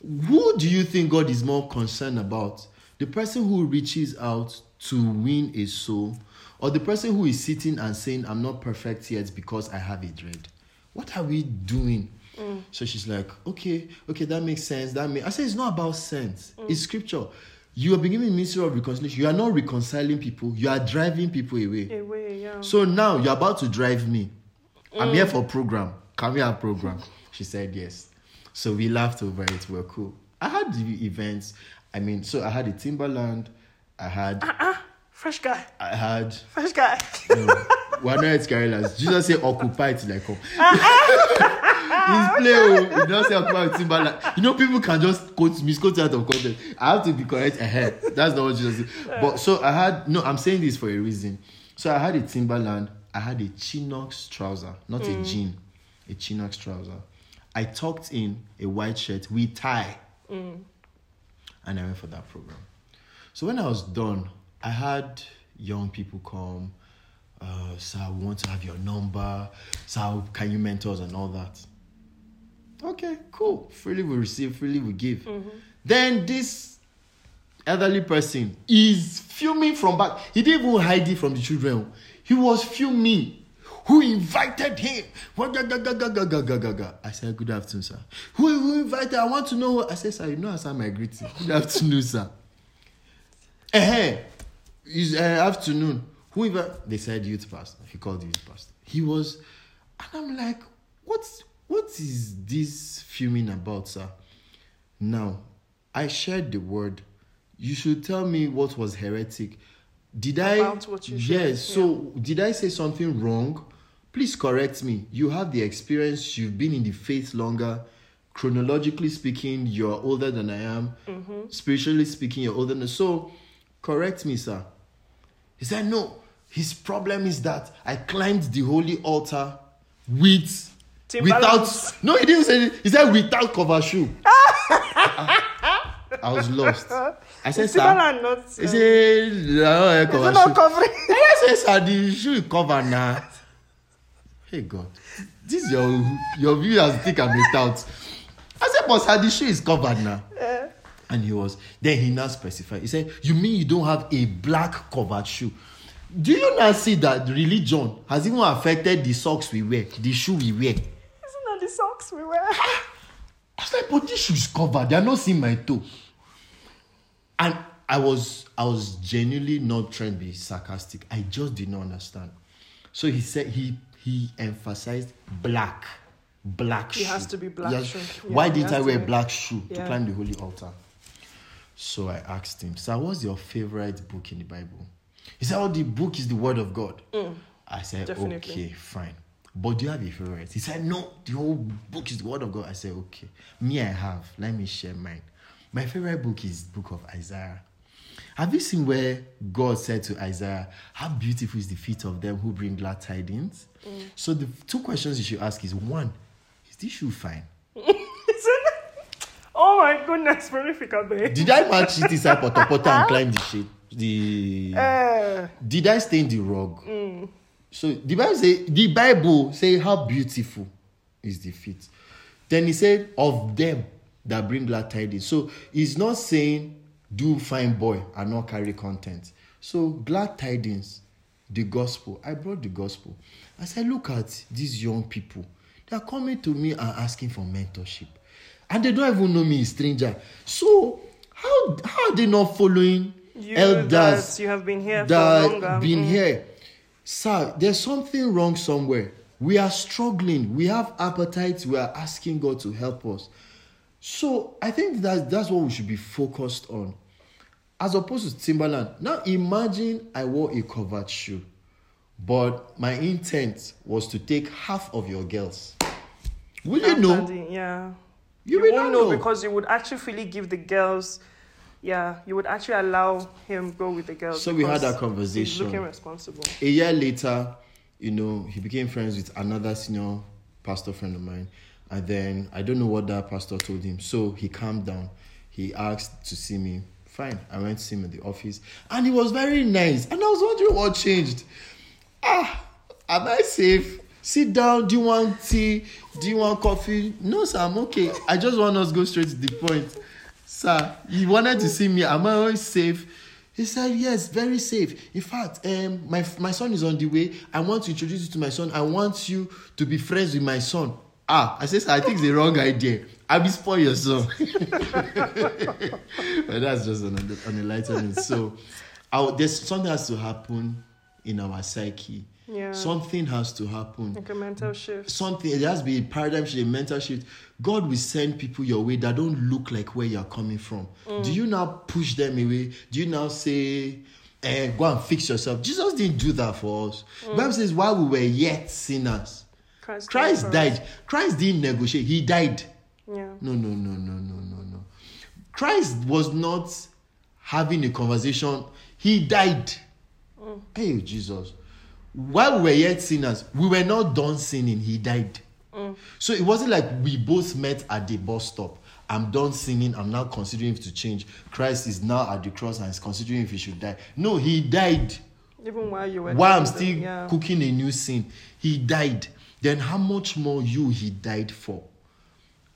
who do you think God is more concerned about? The person who reaches out to win a soul, or the person who is sitting and saying, I'm not perfect yet because I have a dread. What are we doing? Mm. So she's like, okay, okay, that makes sense. That makes I said it's not about sense. It's mm. scripture. You are beginning ministry of reconciliation. You are not reconciling people. You are driving people away.
Away, yeah.
So now you're about to drive me. I'm here mm. for program. Can we have program? She said yes. So we laughed over it. We're cool. I had the events. I mean, so I had the Timberland. I had, uh-uh.
Fresh guy.
I had.
Fresh guy.
No, we're not at. Jesus say occupy till I come. Uh-uh. He's ah, play. oh. He don't say occupy with Timberland. You know, people can just quote misquote out of context. I have to be correct ahead. That's not what Jesus said. But so I had no. I'm saying this for a reason. So I had a Timberland. I had a Chinox trouser, not a mm. jean, a Chinox trouser. I tucked in a white shirt with tie, mm. and I went for that program. So when I was done, I had young people come. Uh, sir, we want to have your number. Sir, can you mentor us and all that? Okay, cool. Freely we receive, freely we give. Mm-hmm. Then this elderly person is fuming from back. He didn't even hide it from the children. He was fuming. Who invited him? I said, Good afternoon, sir. Who, who invited? I want to know. I said, Sir, you know, I said my greeting. Good afternoon, sir. Eh, uh, afternoon. Who invited? They said, Youth pastor. He called youth pastor. He was, and I'm like, What's what is this fuming about, sir? Now, I shared the word. You should tell me what was heretic. Did
About
I?
what you shared,
yes. So did I say something wrong? Please correct me. You have the experience. You've been in the faith longer. Chronologically speaking, you're older than I am. Mm-hmm. Spiritually speaking, you're older than so. Correct me, sir. He said, No, his problem is that I climbed the holy altar with Without no, he didn't say. He said without cover shoe. I was lost. I said, sir.
Not?
He said, no, eh,
Is
cover
it not
shoe.
covering?
I said, sir, the shoe is covered now. Hey God, this your your view as thick and without. I said, but sir, the shoe is covered now. And he was then he now specified. He said, You mean you don't have a black covered shoe? Do you not see that religion has even affected the socks we wear, the shoe we wear?
The socks we wear?
I was like, but this shoe is covered. They are not seeing my toe. And I was I was genuinely not trying to be sarcastic. I just did not understand. So he said he he emphasized black. Black
It
shoe.
has to be black
Yes.
shoe.
Why
Yeah, it
didn't I wear
be.
black shoe to climb the holy altar? So I asked him, Sir, what's your favorite book in the Bible? He said, Oh, the book is the word of God. I said,
Mm. Definitely.
Okay, fine. But do you have a favorite? He said, No, the whole book is the word of God. I said, Okay. Me, I have. Let me share mine. My favorite book is book of Isaiah. Have you seen where God said to Isaiah, How beautiful is the feet of them who bring glad tidings?
Mm.
So the two questions you should ask is one, is this shoe fine?
Oh my goodness, they?
Did I match it inside Potopoto and climb the shade? The
Uh,
did I stain the rug? So the Bible say the Bible say how beautiful is the feet. Then he said of them that bring glad tidings. So he's not saying do fine boy and not carry content. So glad tidings, the gospel. I brought the gospel. I said, look at these young people. They are coming to me and asking for mentorship. And they don't even know me, stranger. So how how are they not following
you
elders
that you have been here for longer.
been
Mm.
here. Sir, there's something wrong somewhere. We are struggling. We have appetites. We are asking God to help us. So I think that that's what we should be focused on. As opposed to Timberland. Now imagine I wore a covered shoe, but my intent was to take half of your girls. Will you know?
Yeah.
You
You,
will
won't know
know.
because you would actually really give the girls. Yeah, you would actually allow him go with the girls.
So we had that conversation.
He's looking responsible.
a year later, you know, he became friends with another senior pastor friend of mine. And then I don't know what that pastor told him. So he calmed down. He asked to see me. Fine. I went to see him in the office. And he was very nice. And I was wondering what changed. Ah, am I safe? Sit down. Do you want tea? Do you want coffee? No, sir, I'm okay. I just want us to go straight to the point. Sir, you wanted to see me. Am I always safe? He said, Yes, very safe. In fact, um, my, my son is on the way. I want to introduce you to my son. I want you to be friends with my son. Ah, I says, I think it's the wrong idea. I'll be spoil your son. but that's just an, a, on a lighter note. So, our, there's something has to happen in our psyche.
Yeah.
Something has to happen.
like a mental shift.
Something, it has to be a paradigm shift, a mental shift. God will send people your way that don't look like where you're coming from. Do you now push them away? Do you now say, eh, go and fix yourself? Jesus didn't do that for us. The Bible says, while we were yet sinners,
Christ,
Christ
died us.
Christ didn't negotiate, he died.
Yeah.
No, no, no, no, no, no, no. Christ was not having a conversation, he died. Hey, Jesus. While we were yet sinners, we were not done sinning, he died. So it wasn't like we both met at the bus stop. I'm done sinning, I'm now considering to change. Christ is now at the cross and is considering if he should die. No, he died
Even while you were
while I'm still
yeah.
cooking a new sin. He died. Then how much more you he died for?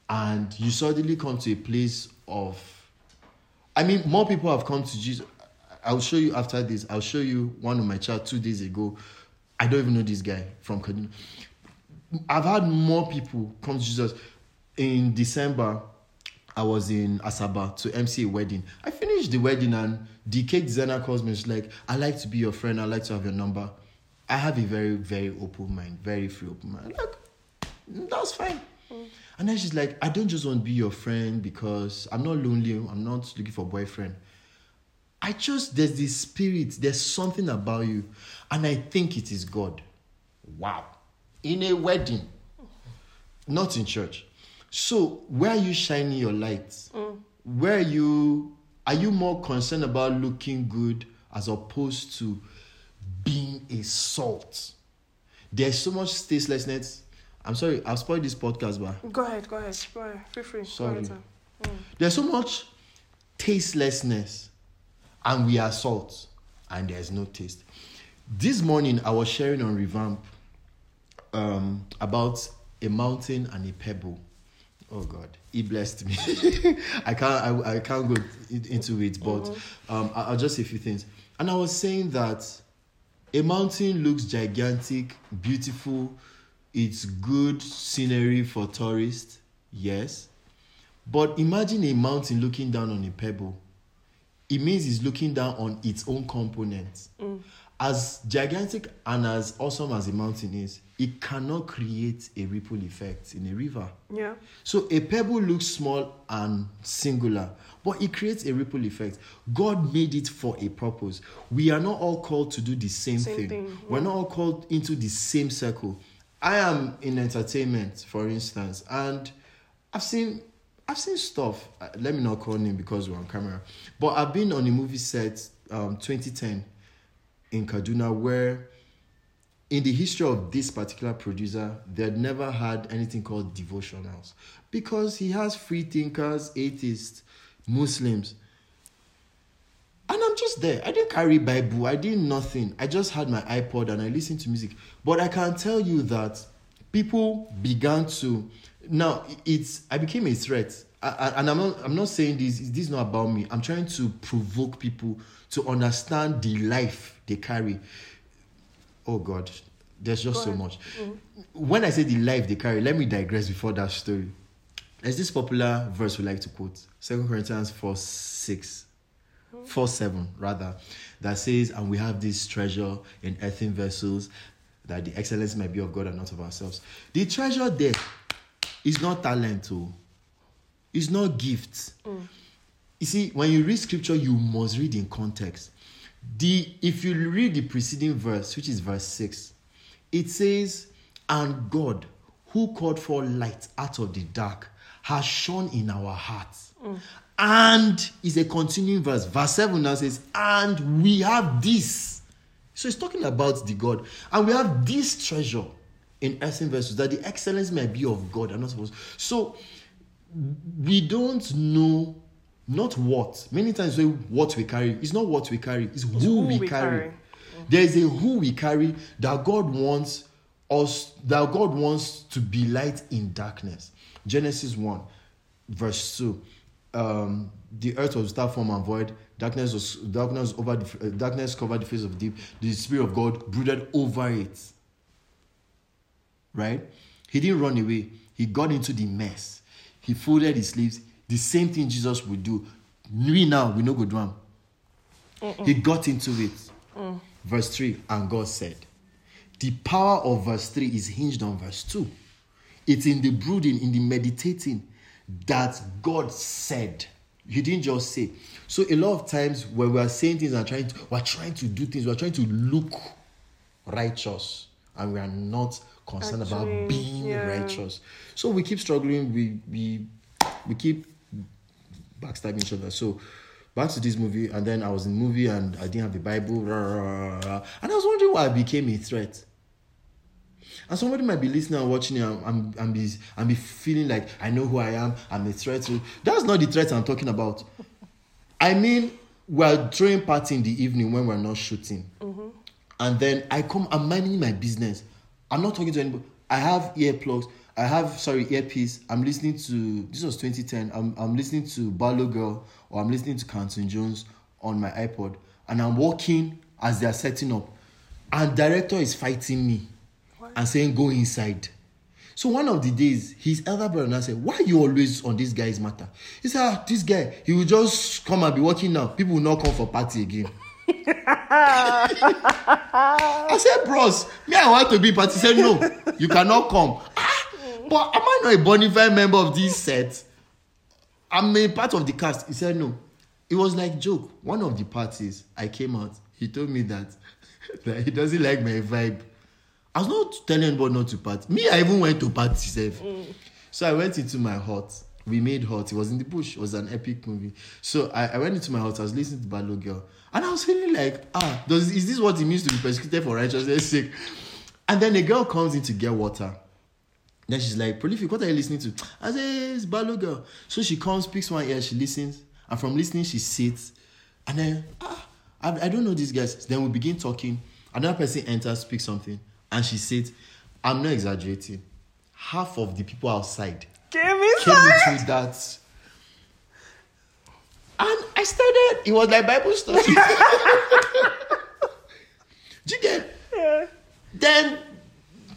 And you suddenly come to a place of I mean, more people have come to Jesus. I'll show you after this. I'll show you one of my chat two days ago. I don't even know this guy from Kaduna. I've had more people come to Jesus. In December, I was in Asaba to MC a wedding. I finished the wedding and the cake designer calls me. She's like, I like to be your friend. I like to have your number. I have a very, very open mind, very free open mind. I'm like, that's fine. Mm. And then she's like, I don't just want to be your friend because I'm not lonely. I'm not looking for a boyfriend. I just, there's this spirit, there's something about you. And I think it is God. Wow. In a wedding, not in church. So, where are you shining your lights? Mm. Where are you, are you more concerned about looking good as opposed to being a salt? There's so much tastelessness. I'm sorry, I've spoiled this podcast, but
Go ahead, go ahead, go ahead. Feel free.
Sorry.
sir. Mm.
there's so much tastelessness, and we are salt, and there's no taste. This morning, I was sharing on Revamp um, about a mountain and a pebble. Oh God, He blessed me. I can't, I, I can't go into it, but um, I- I'll just say a few things. And I was saying that a mountain looks gigantic, beautiful. It's good scenery for tourists, yes. But imagine a mountain looking down on a pebble. It means it's looking down on its own components. As gigantic and as awesome as a mountain is, it cannot create a ripple effect in a river.
Yeah.
So a pebble looks small and singular, but it creates a ripple effect. God made it for a purpose. We are not all called to do the same,
Same
thing.
thing,
We're not all called into the same circle. I am in entertainment, for instance, and I've seen I've seen stuff. uh, Let me not call name because we're on camera, but I've been on a movie set, um, 2010, in Kaduna, where in the history of this particular producer, they had never had anything called devotionals because he has free thinkers, atheists, Muslims. And I'm just there. I didn't carry Bible. I did nothing. I just had my iPod and I listened to music. But I can tell you that people began to now it's I became a threat. I, I- and I'm not I'm not saying this this is not about me. I'm trying to provoke people to understand the life they carry. Oh God, there's just
Go
so
ahead.
much. Mm-hmm. When I say the life they carry, let me digress before that story. There's this popular verse we like to quote, Second Corinthians 4 6. Mm-hmm. 4 7 rather that says and we have this treasure in earthen vessels that the excellence might be of god and not of ourselves the treasure there is not talent oh. it's not gifts mm. you see when you read scripture you must read in context the if you read the preceding verse which is verse 6 it says and god who called for light out of the dark has shone in our hearts. And is a continuing verse. Verse 7 now says and we have this. So it's talking about the god. And we have this treasure in earthen vessels that the excellence may be of god and not supposed. so we don't know not what many times we what we carry it's not what we carry it's who,
who
we,
we
carry.
carry.
there is a who we carry that god wants us that god wants to be light in darkness genesis 1 verse 2 um, the earth was without form and void. Darkness was darkness over the, uh, darkness covered the face of the deep. The spirit of God brooded over it. Right? He didn't run away. He got into the mess. He folded his sleeves. The same thing Jesus would do. We now we know go do. He got into it. Mm. Verse 3, and God said. The power of verse 3 is hinged on verse 2. It's in the brooding, in the meditating that God said. He didn't just say. So a lot of times when we are saying things and trying to, we're trying to do things, we're trying to look righteous, and we are not concerned
Actually,
about being
yeah.
righteous. So we keep struggling. We we we keep backstabbing each other. So back to this movie, and then I was in the movie and I didn't have the Bible, rah, rah, rah, and I was wondering why I became a threat. And somebody might be listening and watching it and, and, and be and be feeling like I know who I am. I'm a threat. That's not the threat I'm talking about. I mean, we're throwing party in the evening when we're not shooting, mm-hmm. and then I come. I'm minding my business. I'm not talking to anybody. I have earplugs. I have sorry earpiece. I'm listening to this was 2010. I'm I'm listening to Barlow Girl or I'm listening to Canton Jones on my iPod, and I'm walking as they are setting up, and director is fighting me and saying go inside. So one of the days, his elder brother now said, "Why you always on this guy's matter?" He said, ah, "This guy, he will just come and be working now. People will not come for party again." I said, "Bros, me I want to be party." He said, "No, you cannot come." Ah, but am I not a bonafide member of this set? I'm a part of the cast. He said, "No." It was like joke. One of the parties, I came out. He told me that, that he doesn't like my vibe. I was not telling anybody not to party. Me, I even went to party self. So I went into my hut. We made hut. It was in the bush. It was an epic movie. So I, I went into my hut. I was listening to Barlow Girl. And I was feeling like, ah, does, is this what it means to be persecuted for righteousness' sake? And then a girl comes in to get water. Then she's like, Prolific, what are you listening to? I say, it's Girl. So she comes, picks one ear, she listens. And from listening, she sits. And then, ah, I, I don't know these guys. Then we begin talking. Another person enters, speaks something. And she said, I'm not exaggerating. Half of the people outside
Came
came
inside.
into that. And I started, it was like Bible study. Do you get?
Yeah.
Then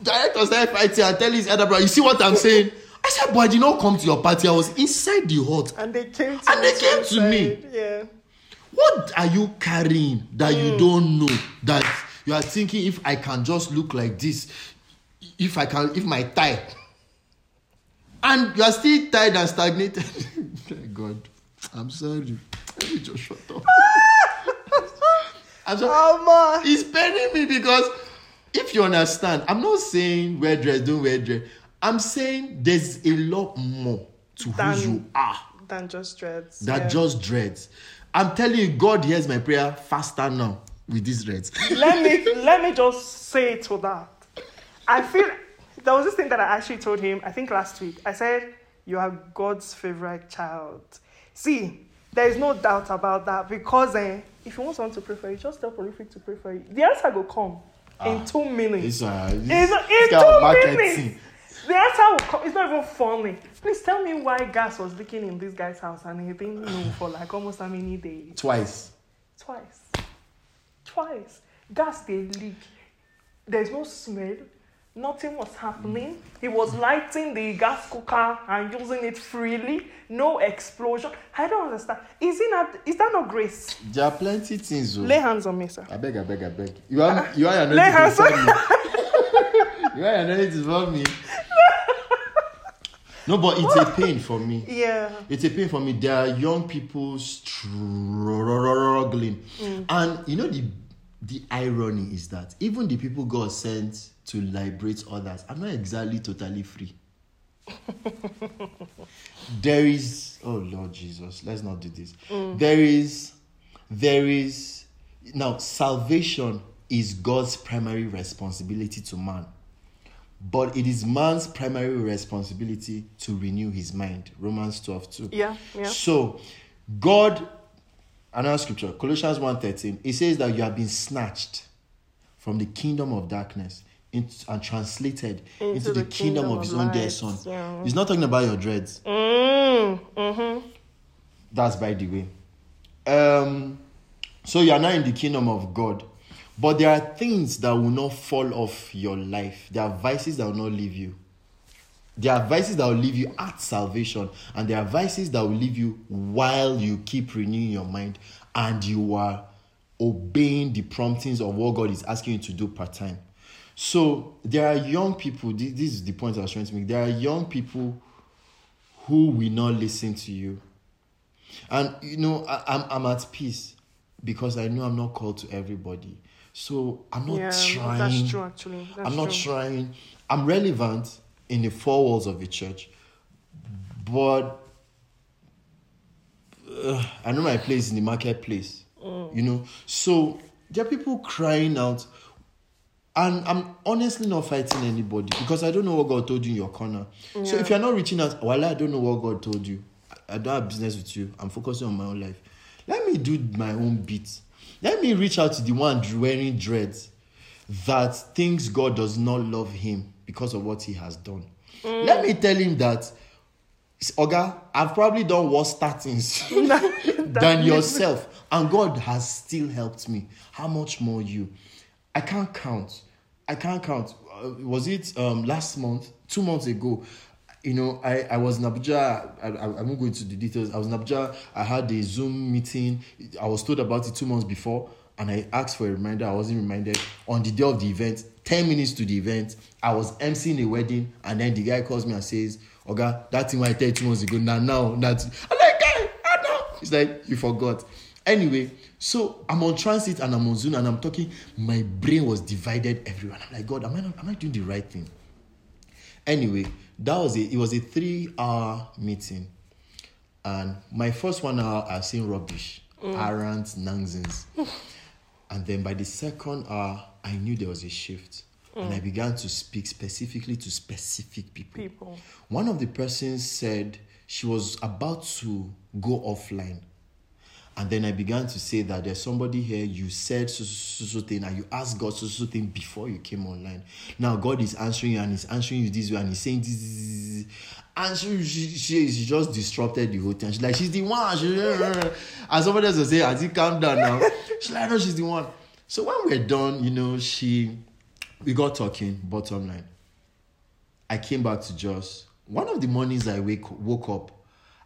director started fighting and telling his elder brother, you see what I'm saying? I said, but I did not come to your party. I was inside the hut.
And they came to
And they
me
came to me.
Yeah.
What are you carrying that you don't know? That you are thinking if I can just look like this, if I can, if my tie, and you are still tied and stagnated. Thank God, I'm sorry. Let me just shut up. I'm sorry.
Mama.
It's paining me because if you understand, I'm not saying wear dress, don't wear dress. I'm saying there's a lot more to
Than-
who you are
Than just dreads.
that
yeah.
just dreads. I'm telling you, God hears my prayer faster now with these dreads.
let me let me just say to that. I feel there was this thing that I actually told him. I think last week. I said you are God's favorite child. See, there is no doubt about that because eh, if you want someone to pray for you, just tell Prolific to pray for you. The answer will come in two minutes.
This, uh, this,
In, in two
marketing.
minutes. The answer will come. It's not even funny. Please tell me why gas was leaking in this guy's house and he didn't know for like almost how many days.
Twice.
Twice. Twice. Gas they leak. There's no smell. Nothing was happening. He was lighting the gas cooker and using it freely. No explosion. I don't understand. Is it not is that not grace?
There are plenty things. Oh.
Lay hands on me, sir.
I beg, I beg, I beg. You are, you are your
Lay hands
serve me. You are anointing to me. No, but it's a pain for me.
Yeah.
It's a pain for me. There are young people struggling, mm. and you know the the irony is that even the people God sent to liberate others I'm not exactly totally free. there is oh Lord Jesus, let's not do this. Mm. There is there is now salvation is God's primary responsibility to man. But it is man's primary responsibility to renew his mind. Romans 12 2.
Yeah, yeah.
So, God, another scripture, Colossians 1.13, it says that you have been snatched from the kingdom of darkness into, and translated into, the, kingdom, of his own dear son.
Yeah.
He's not talking about your dreads.
Mm, mm-hmm.
That's by the way. Um, so you are now in the kingdom of God. But there are things that will not fall off your life. There are vices that will not leave you. There are vices that will leave you at salvation, and there are vices that will leave you while you keep renewing your mind and you are obeying the promptings of what God is asking you to do part time. So there are young people, this, this is the point I was trying to make. There are young people who will not listen to you. And you know, I, I'm I'm at peace because I know I'm not called to everybody. So I'm not
yeah,
trying.
that's true. Actually, that's
I'm not
true.
trying. I'm relevant in the four walls of the church, but uh, I know my place in the marketplace. You know, so there are people crying out, and I'm honestly not fighting anybody because I don't know what God told you in your corner. So if you're not reaching out, well, I don't know what God told you. I I don't have business with you. I'm focusing on my own life. Let me do my own bit. Let me reach out to the one wearing dreads that thinks God does not love him because of what he has done. Mm. Let me tell him that, Oga, I've probably done worse statins than yourself, and God has still helped me. How much more you? I can't count. I can't count. Uh, was it um, last month, two months ago? You know, I, I was in Abuja. I, I, I won't go into the details. I was in Abuja. I had a Zoom meeting. I was told about it two months before, and I asked for a reminder. I wasn't reminded. On the day of the event, 10 minutes to the event, I was emceeing a wedding, and then the guy calls me and says, Oga, that thing I tell you two months ago, now, now, that. I'm like, guy, I know. He's like, you forgot. Anyway, so I'm on transit and I'm on Zoom and I'm talking. My brain was divided everywhere. I'm like, God, am I not, am I doing the right thing? Anyway, that was it. It was a three-hour meeting, and my first one hour I saying rubbish, mm. errands, nonsense, and then by the second hour I knew there was a shift, and I mm. began to speak specifically to specific people.
People.
One of the persons said she was about to go offline. And then I began to say that there's somebody here, you said so, so, so, so thing, and you asked God so, so, so thing before you came online. Now God is answering you, and He's answering you this way, and He's saying this, this, this, and she, she, she, she just disrupted the whole thing. She's like, she's the one. She, and somebody else will say, Auntie, calm down now. She's like, no, she's the one. So when we're done, you know, she, we got talking, bottom line. I came back to Jos. One of the mornings I wake woke up,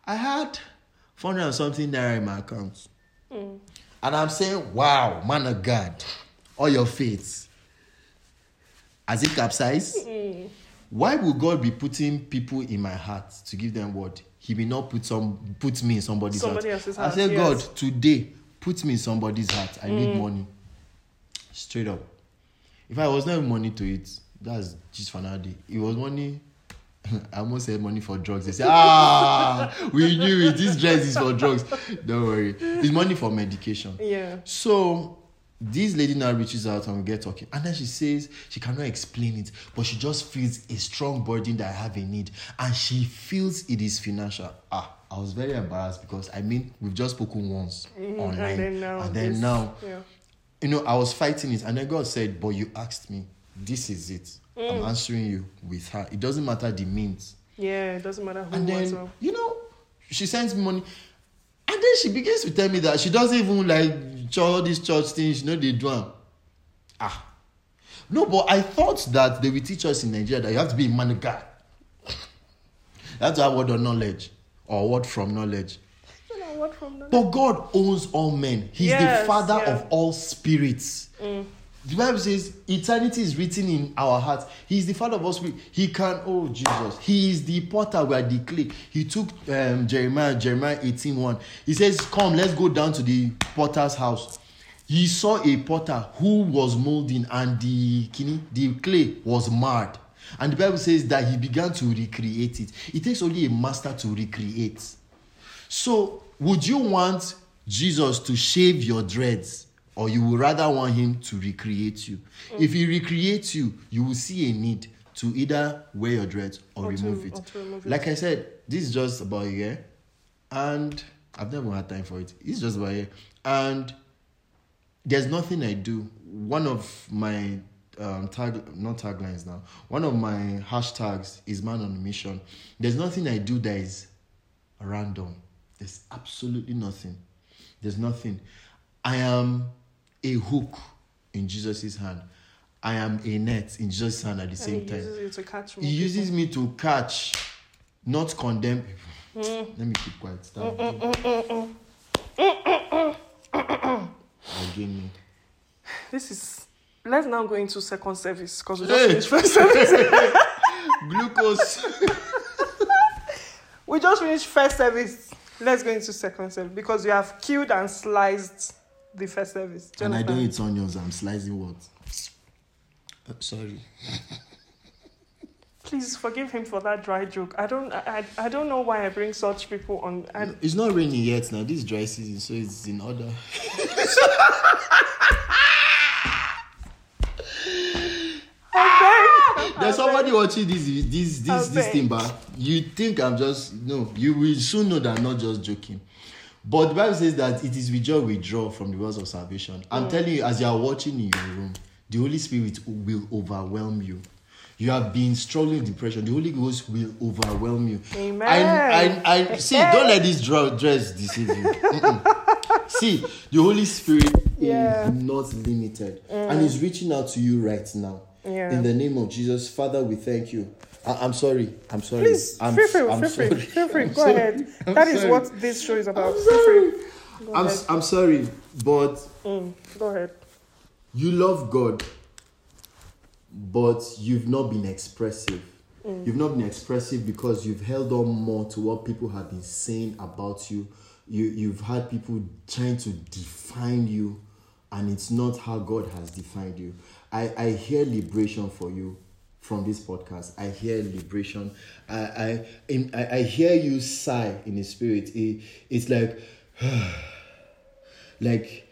I had 400 and something naira in my account. Hmm. And I'm saying, wow, man of God, all your faith. Has it capsized? Hmm. Why would God be putting people in my heart to give them what? He will not put some put me in somebody's
Somebody
heart.
else's
I say,
yes.
God, today, put me in somebody's heart. I need hmm. money. Straight up. If I was not having money to it, that's just for another day. It was money. I almost said money for drugs. They say, ah, we knew it. This dress is for drugs. Don't worry. It's money for medication.
Yeah.
So this lady now reaches out and we get talking. And then she says she cannot explain it, but she just feels a strong burden that I have a need. And she feels it is financial. Ah, I was very embarrassed because I mean we've just spoken once online.
And then now.
and then now
Yeah.
you know, I was fighting it, and then God said, But you asked me, this is it. I'm
Mm.
answering you with her. It doesn't matter the means.
Yeah. It doesn't matter who
And then, you know, she sends me money. And then she begins to tell me that she doesn't even like all these church things, you know, they do. 'em. Ah. No, but I thought that they will teach us in Nigeria that you have to be a man of God. To have word of knowledge or word from knowledge.
Know what from the
But God owns all men. He's
Yes,
the father
yeah.
of all spirits. The Bible says eternity is written in our hearts. He's the father of us. spirits. He can, oh Jesus, he is the potter, we are the clay. He took um, Jeremiah, Jeremiah 18 1. He says, Come, let's go down to the potter's house. He saw a potter who was molding, and the kini, the clay was marred. And the Bible says that he began to recreate it. It takes only a master to recreate. So, would you want Jesus to shave your dreads, or you would rather want him to recreate you? If he recreates you, you will see a need to either wear your dreads or,
Or to-
remove it.
or to remove it.
Like I said, this is just about a year, and I've never had time for it. It's just about a year, and there's nothing I do. One of my um, tag, not taglines now. One of my hashtags is man on a mission. There's nothing I do that is random. There's absolutely nothing. There's nothing. I am a hook in Jesus' hand. I am a net in Jesus' hand at the
And
same
he
time.
uses you to catch
He uses me to catch, not condemn people.
Mm.
Let me keep quiet. Stop. Mm, mm, mm, Again, me.
This is. Let's now go into second service because we
Hey.
just finished first service.
Glucose.
we just finished first service. Let's go into second service because we have killed and sliced the first service. Do
and I don't eat onions. I'm slicing what? Uh, sorry.
Please forgive him for that dry joke. I don't. I, I I don't know why I bring such people on. I,
It's not raining yet now. This is dry season, so it's in order. Okay There's somebody watching this this this this thing, but you think I'm just no. You will soon know that I'm not just joking. But the Bible says that it is with joy we draw from the wells of salvation.
Mm.
I'm telling you, as you are watching in your room, the Holy Spirit will overwhelm you. You have been struggling with depression. The Holy Ghost will overwhelm you.
Amen.
I, I, I see. Don't let this dress deceive you. Mm-mm. see, the Holy Spirit
Yeah.
is not limited, and is reaching out to you right now.
Yeah.
In the name of Jesus, Father, we thank you. I, I'm sorry. I'm sorry.
Please
I'm,
feel free.
I'm
Feel free.
sorry.
Feel free.
I'm
Go
sorry.
ahead.
I'm
That is
sorry.
what this show is about.
I'm
free. Go
I'm,
ahead.
I'm sorry, but
Mm, go ahead.
you love God, but you've not been expressive. You've not been expressive because you've held on more to what people have been saying about you. You you've had people trying to define you, and it's not how God has defined you. I, I hear liberation for you from this podcast. I hear liberation. I I in, I, I hear you sigh in the spirit. It, it's like like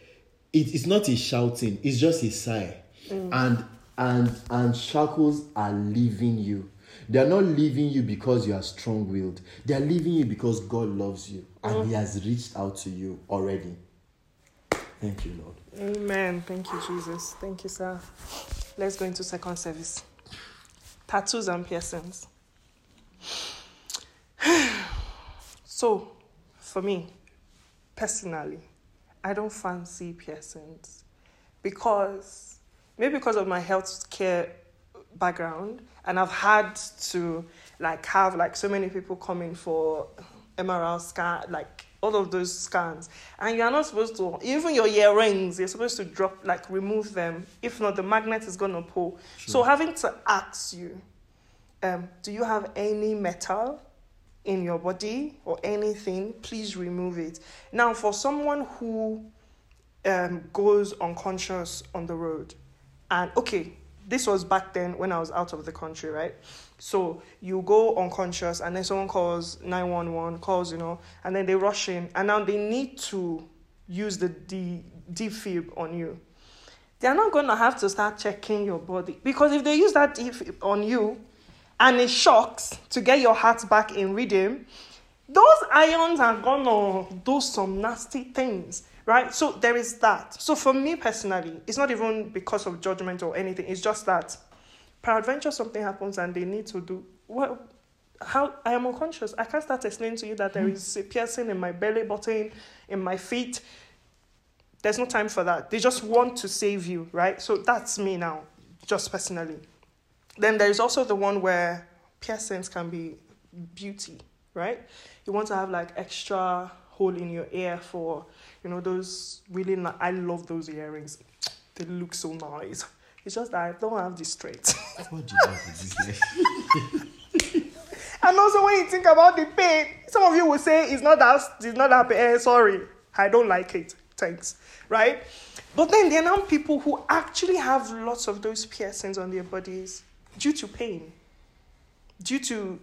it, it's not a shouting it's just a sigh mm. and and and shackles are leaving you they are not leaving you because you are strong-willed they are leaving you because god loves you and he mm. has reached out to you already thank you lord
Amen. Thank you, Jesus. Thank you, sir. Let's go into second service. Tattoos and piercings. so, for me, personally, I don't fancy piercings because maybe because of my health care background and I've had to like have like so many people coming for MRI scan like all of those scans. And you're not supposed to even your earrings you're supposed to drop like remove them. If not the magnet is going to pull. So having to ask you um, do you have any metal in your body or anything? Please remove it. Now for someone who um, goes unconscious on the road. And okay, this was back then when I was out of the country, right? So you go unconscious and then someone calls 911, calls, you know, and then they rush in and now they need to use the D, defib on you. They're not going to have to start checking your body because if they use that defib on you and it shocks to get your heart back in rhythm, those ions are gonna do some nasty things, right? So there is that. So for me personally, it's not even because of judgment or anything. It's just that, peradventure something happens and they need to do well. How I am unconscious. I can't start explaining to you that there is a piercing in my belly button, in my feet. There's no time for that. They just want to save you, right? So that's me now, just personally. Then there is also the one where piercings can be beauty, right? You want to have like extra hole in your ear for, you know, those really. I love those earrings. They look so nice. It's just that I don't have the strength.
what do you
and also when you think about the pain, some of you will say it's not that. It's not that. pain. Eh, sorry, I don't like it. Thanks, right? But then there are now people who actually have lots of those piercings on their bodies due to pain, due to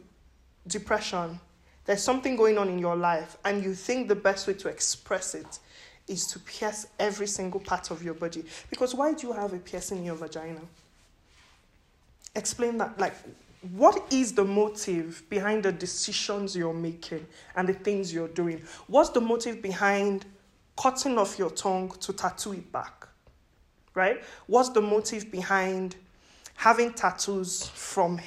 depression. There's something going on in your life, and you think the best way to express it is to pierce every single part of your body. Because why do you have a piercing in your vagina? Explain that. Like, what is the motive behind the decisions you're making and the things you're doing? What's the motive behind cutting off your tongue to tattoo it back? Right? What's the motive behind having tattoos from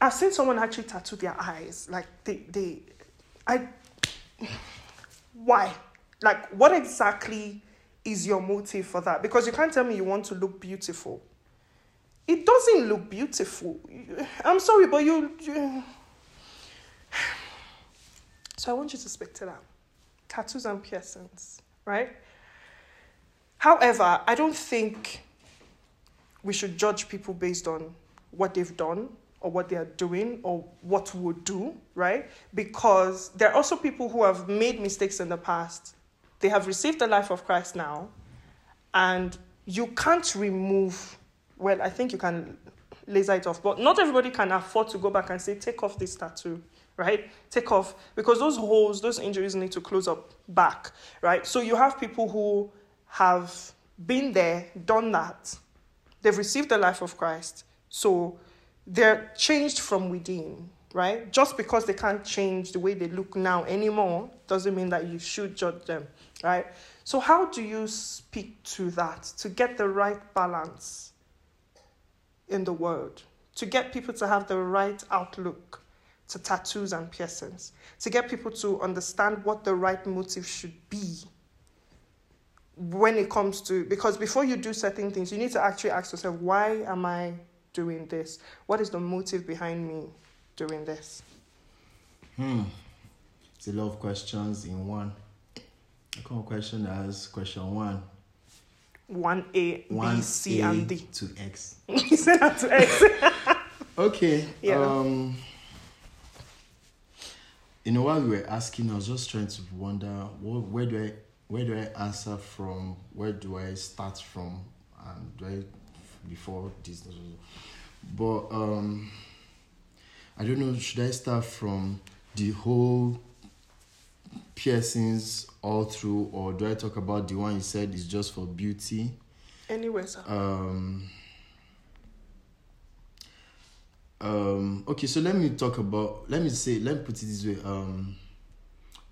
I've seen someone actually tattoo their eyes. Like they they I why? Like what exactly is your motive for that? Because you can't tell me you want to look beautiful. It doesn't look beautiful. I'm sorry, but you, you so I want you to speak to that. Tattoos and piercings, right? However, I don't think we should judge people based on what they've done or what they are doing or what we would do, right? Because there are also people who have made mistakes in the past. They have received the life of Christ now, and you can't remove, well, I think you can laser it off, but not everybody can afford to go back and say, take off this tattoo, right? Take off, because those holes, those injuries need to close up back, right? So you have people who have been there, done that, they've received the life of Christ, so they're changed from within, right? Just because they can't change the way they look now anymore doesn't mean that you should judge them, right? So, how do you speak to that to get the right balance in the world, to get people to have the right outlook to tattoos and piercings, to get people to understand what the right motive should be when it comes to because before you do certain things, you need to actually ask yourself, why am I doing this? What is the motive behind me doing this?
Hmm. It's a lot of questions in one. I call question as question one.
One A,
One
B, C,
A
and D.
to X.
you said that to X.
Okay.
Yeah.
Um, you know, while we were asking, I was just trying to wonder, what, where do I, where do I answer from? Where do I start from? And do I before this? But um, I don't know. Should I start from the whole piercings all through, or do I talk about the one you said is just for beauty?
anyway, sir.
Um, um, okay, so let me talk about. Let me say. Let me put it this way. Um,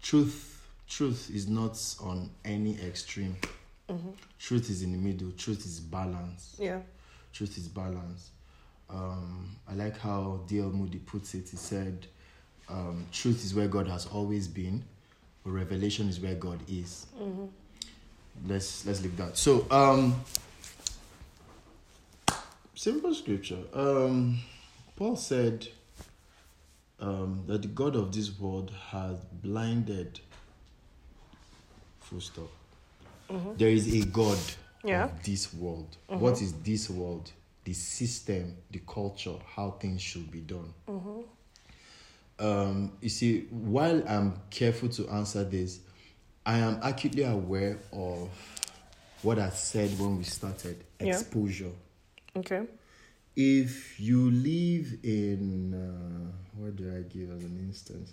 truth, truth is not on any extreme.
Mm-hmm.
Truth is in the middle. Truth is balance.
Yeah.
Truth is balance. Um, I like how D.L. Moody puts it. He said, um, "Truth is where God has always been, but revelation is where God is."
Mm-hmm.
let's let's leave that. So um simple scripture. Um Paul said um that the God of this world has blinded full stop. There is a God
Yeah.
of this world. What is this world? The system, the culture, how things should be done. Um, you see, while I'm careful to answer this, I am acutely aware of what I said when we started
Yeah.
exposure.
Okay.
If you live in, uh, what do I give as an instance?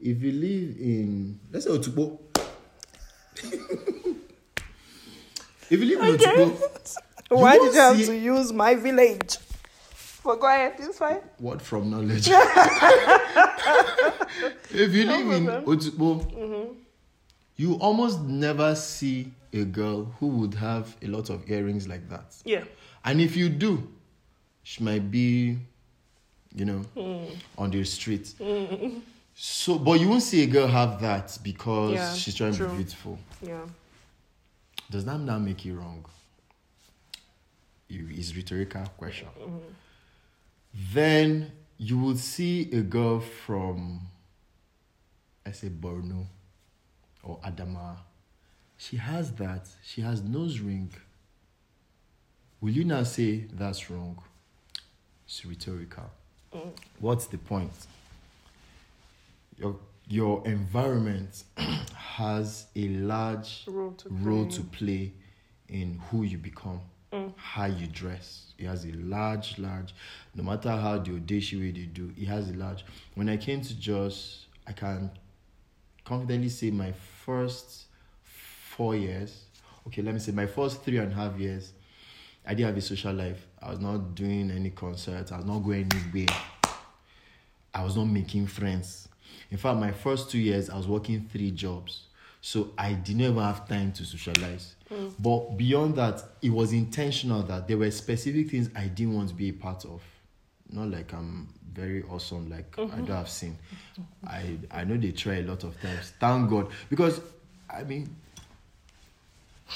If you live in, let's say Otukpo. if you live in
Okay.
Otukpo,
Why did
won't
you have
see-
to use my village? But go ahead, it's fine.
what from knowledge. if you live in
problem.
Otukpo, mm-hmm. you almost never see a girl who would have a lot of earrings like that.
Yeah.
And if you do, she might be, you know, hmm. on the street. Mm-hmm. So, but you won't see a girl have that because
Yeah,
she's trying to
true.
be beautiful.
Yeah.
Does that now make you wrong? It's rhetorical question. Mm-hmm. Then you would see a girl from, I say Borno or Adamawa. She has that. She has nose ring. Will you now say that's wrong? It's rhetorical. Mm. What's the point? Your your environment has a large
Role to
role
play.
to play in who you become, mm. how you dress. It has a large, large. No matter how the audacious way they do, it has a large. When I came to Jos, I can confidently say my first four years. Okay, let me say my first three and a half years. I didn't have a social life. I was not doing any concerts. I was not going anywhere. I was not making friends. In fact, my first two years, I was working three jobs. So I didn't even have time to socialize. But beyond that, it was intentional that there were specific things I didn't want to be a part of. not like I'm very awesome, like I
Mm-hmm.
don't have seen. I I know they try a lot of times. Thank God. Because I mean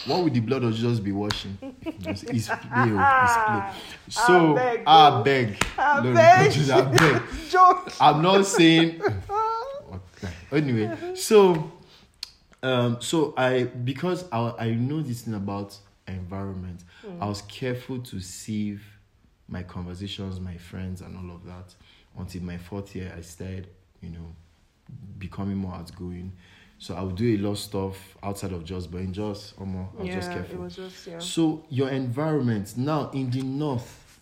what would the blood of Jesus be washing? It's, it's play, oh, it's play. So
beg,
I beg.
I beg.
I beg.
Joke.
I'm not saying. Anyway, so um, so I because I I know this thing about environment, I was careful to save my conversations, my friends, and all of that until my fourth year. I started, you know, becoming more outgoing. So I would do a lot of stuff outside of just, but in just, um, I was
yeah,
just
it
careful.
was just yeah.
So your environment now in the north,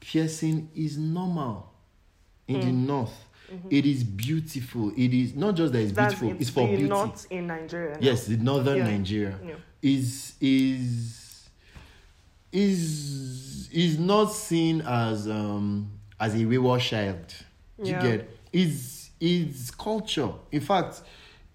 piercing is normal. In
Mm.
the north, it is beautiful. It is not just that it's
Mm-hmm. That's
beautiful;
it's
it's for beauty.
Not in Nigeria. now.
Yes, the northern
Yeah.
Nigeria
Yeah.
is is is is not seen as um as a wayward child.
Yeah.
You get is is culture. In fact,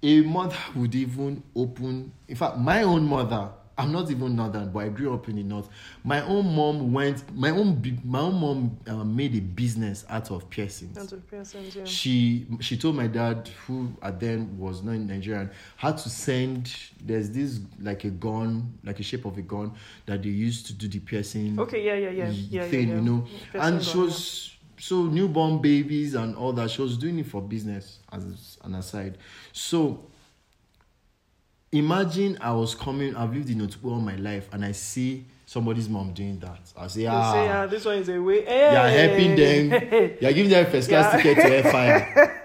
a mother would even open. In fact, my own mother. I'm not even northern, but I grew up in the north. My own mom went. My own my own mom uh, made a business out of piercings
That's what piercings, yeah.
she she told my dad who at then was not in nigerian had to send there's this like a gun like a shape of a gun that they used to do the piercing
Okay, yeah, yeah, yeah, yeah, yeah,
thing
yeah.
you know
Piercing
and she was so newborn babies and all that she was doing it for business as an aside so imagine i was coming i've lived in Otukpo all my life and i see somebody's mom doing that i say
yeah.
ah
say, ah, this one is a way. Hey.
you're helping them you're giving them first class
Yeah.
ticket to airfire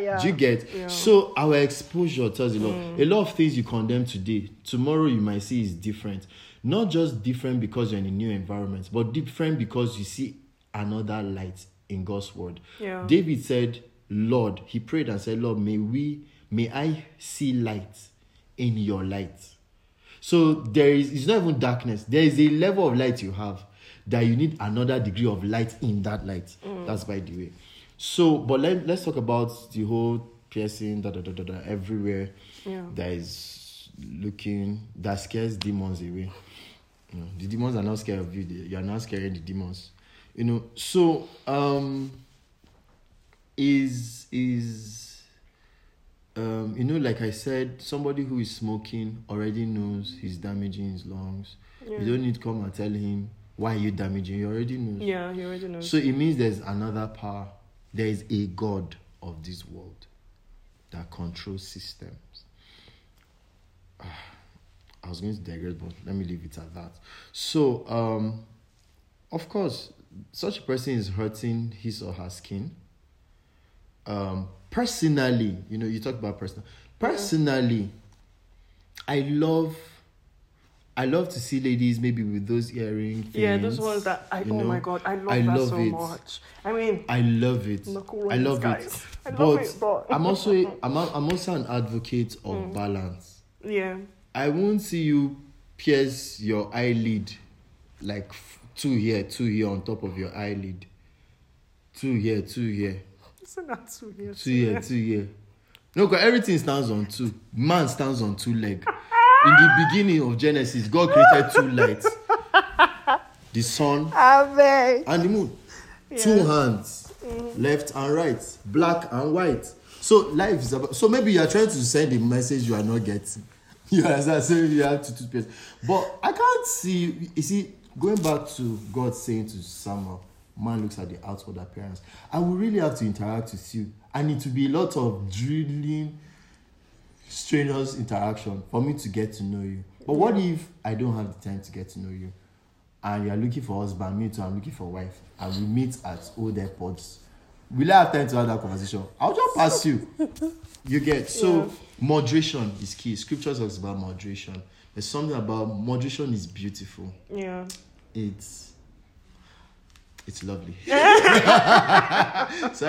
yeah.
do you get?
Yeah. Mm.
So our exposure tells a lot. A lot of things you condemn today, tomorrow you might see is different. Not just different because you're in a new environment, but different because you see another light in God's word.
Yeah.
David said, Lord, he prayed and said, Lord, may we may I see light in your light. So there is it's not even darkness. There is a level of light you have that you need another degree of light in that light. That's by the way. So, but let, let's talk about the whole piercing, da da da da da, everywhere
Yeah.
that is looking that scares demons away. You know, the demons are not scared of you. You are not scaring the demons. You know, so um, is is um, you know, like I said, somebody who is smoking already knows he's damaging his lungs.
Yeah.
You don't need to come and tell him why you damaging. He already knows.
Yeah, he already knows.
So it means there's another power. There is a God of this world that controls systems. Ah, I was going to digress, but let me leave it at that. So, um, of course, such a person is hurting his or her skin. Um, personally, you know, you talk about personal. Personally, I love. I love to see ladies maybe with those earring things.
yeah, those ones that I
you
oh
know.
my god, I love
I
that
love
so
it.
much. I mean,
I love it. I love it.
I love
but,
it, but-
I'm also I'm, a, I'm also an advocate of
Mm.
balance.
yeah,
I won't see you pierce your eyelid like two here, two here on top of your eyelid. Two here, two here,
isn't that too weird?
two here, two here. No, because everything stands on two. Man stands on two leg. In the beginning of Genesis, God created two lights. The sun
Ave.
and the moon. Two hands, left and right, black and white. So life is about. So maybe you are trying to send a message you are not getting. You understand? So you have to toothpaste. But I can't see. You see, going back to God saying to Samuel, "Man looks at the outward appearance." I will really have to interact with you, and it will be a lot of drilling, strenuous interaction for me to get to know you. But what if I don't have the time to get to know you? and you are looking for husband, me too, I'm looking for wife, and we meet at old airports. Will I have time to have that conversation? I'll just pass you. You get so
Yeah.
moderation is key. Scripture talks about moderation. There's something about moderation is beautiful.
Yeah.
It's it's lovely. Sorry,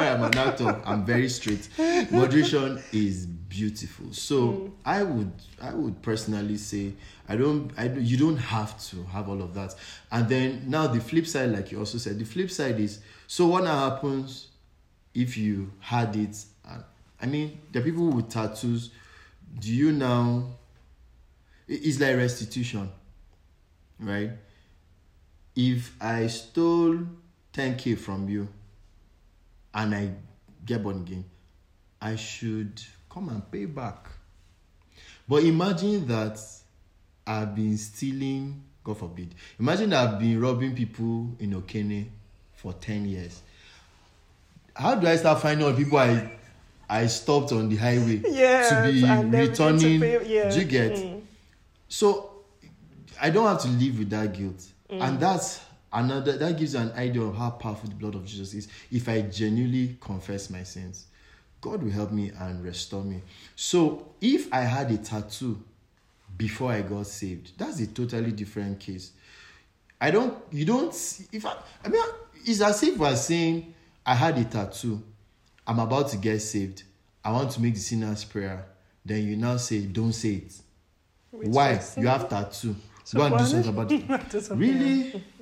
I'm an actor. I'm very straight. Moderation is beautiful. So I would I would personally say I don't I you don't have to have all of that. And then now the flip side, like you also said, the flip side is so what happens if you had it? And I mean, the people with tattoos. Do you now? it- It's like restitution, right? If I stole 10k from you and I get born again, I should come and pay back. But imagine that I've been stealing, God forbid. Imagine I've been robbing people in Okene for 10 years. How do I start finding out people I I stopped on the highway
Yeah,
to be returning?
to yeah.
Do you get?
Mm.
So I don't have to live with that guilt.
Mm.
And that's another that gives you an idea of how powerful the blood of Jesus is. If I genuinely confess my sins, God will help me and restore me. So if I had a tattoo before I got saved, that's a totally different case. I don't you don't see- if I I mean it's as if we're saying I had a tattoo, I'm about to get saved. I want to make the sinner's prayer. Then you now say, Don't say it.
Which
Why? You have tattoo.
So
Go and do something about it.
Do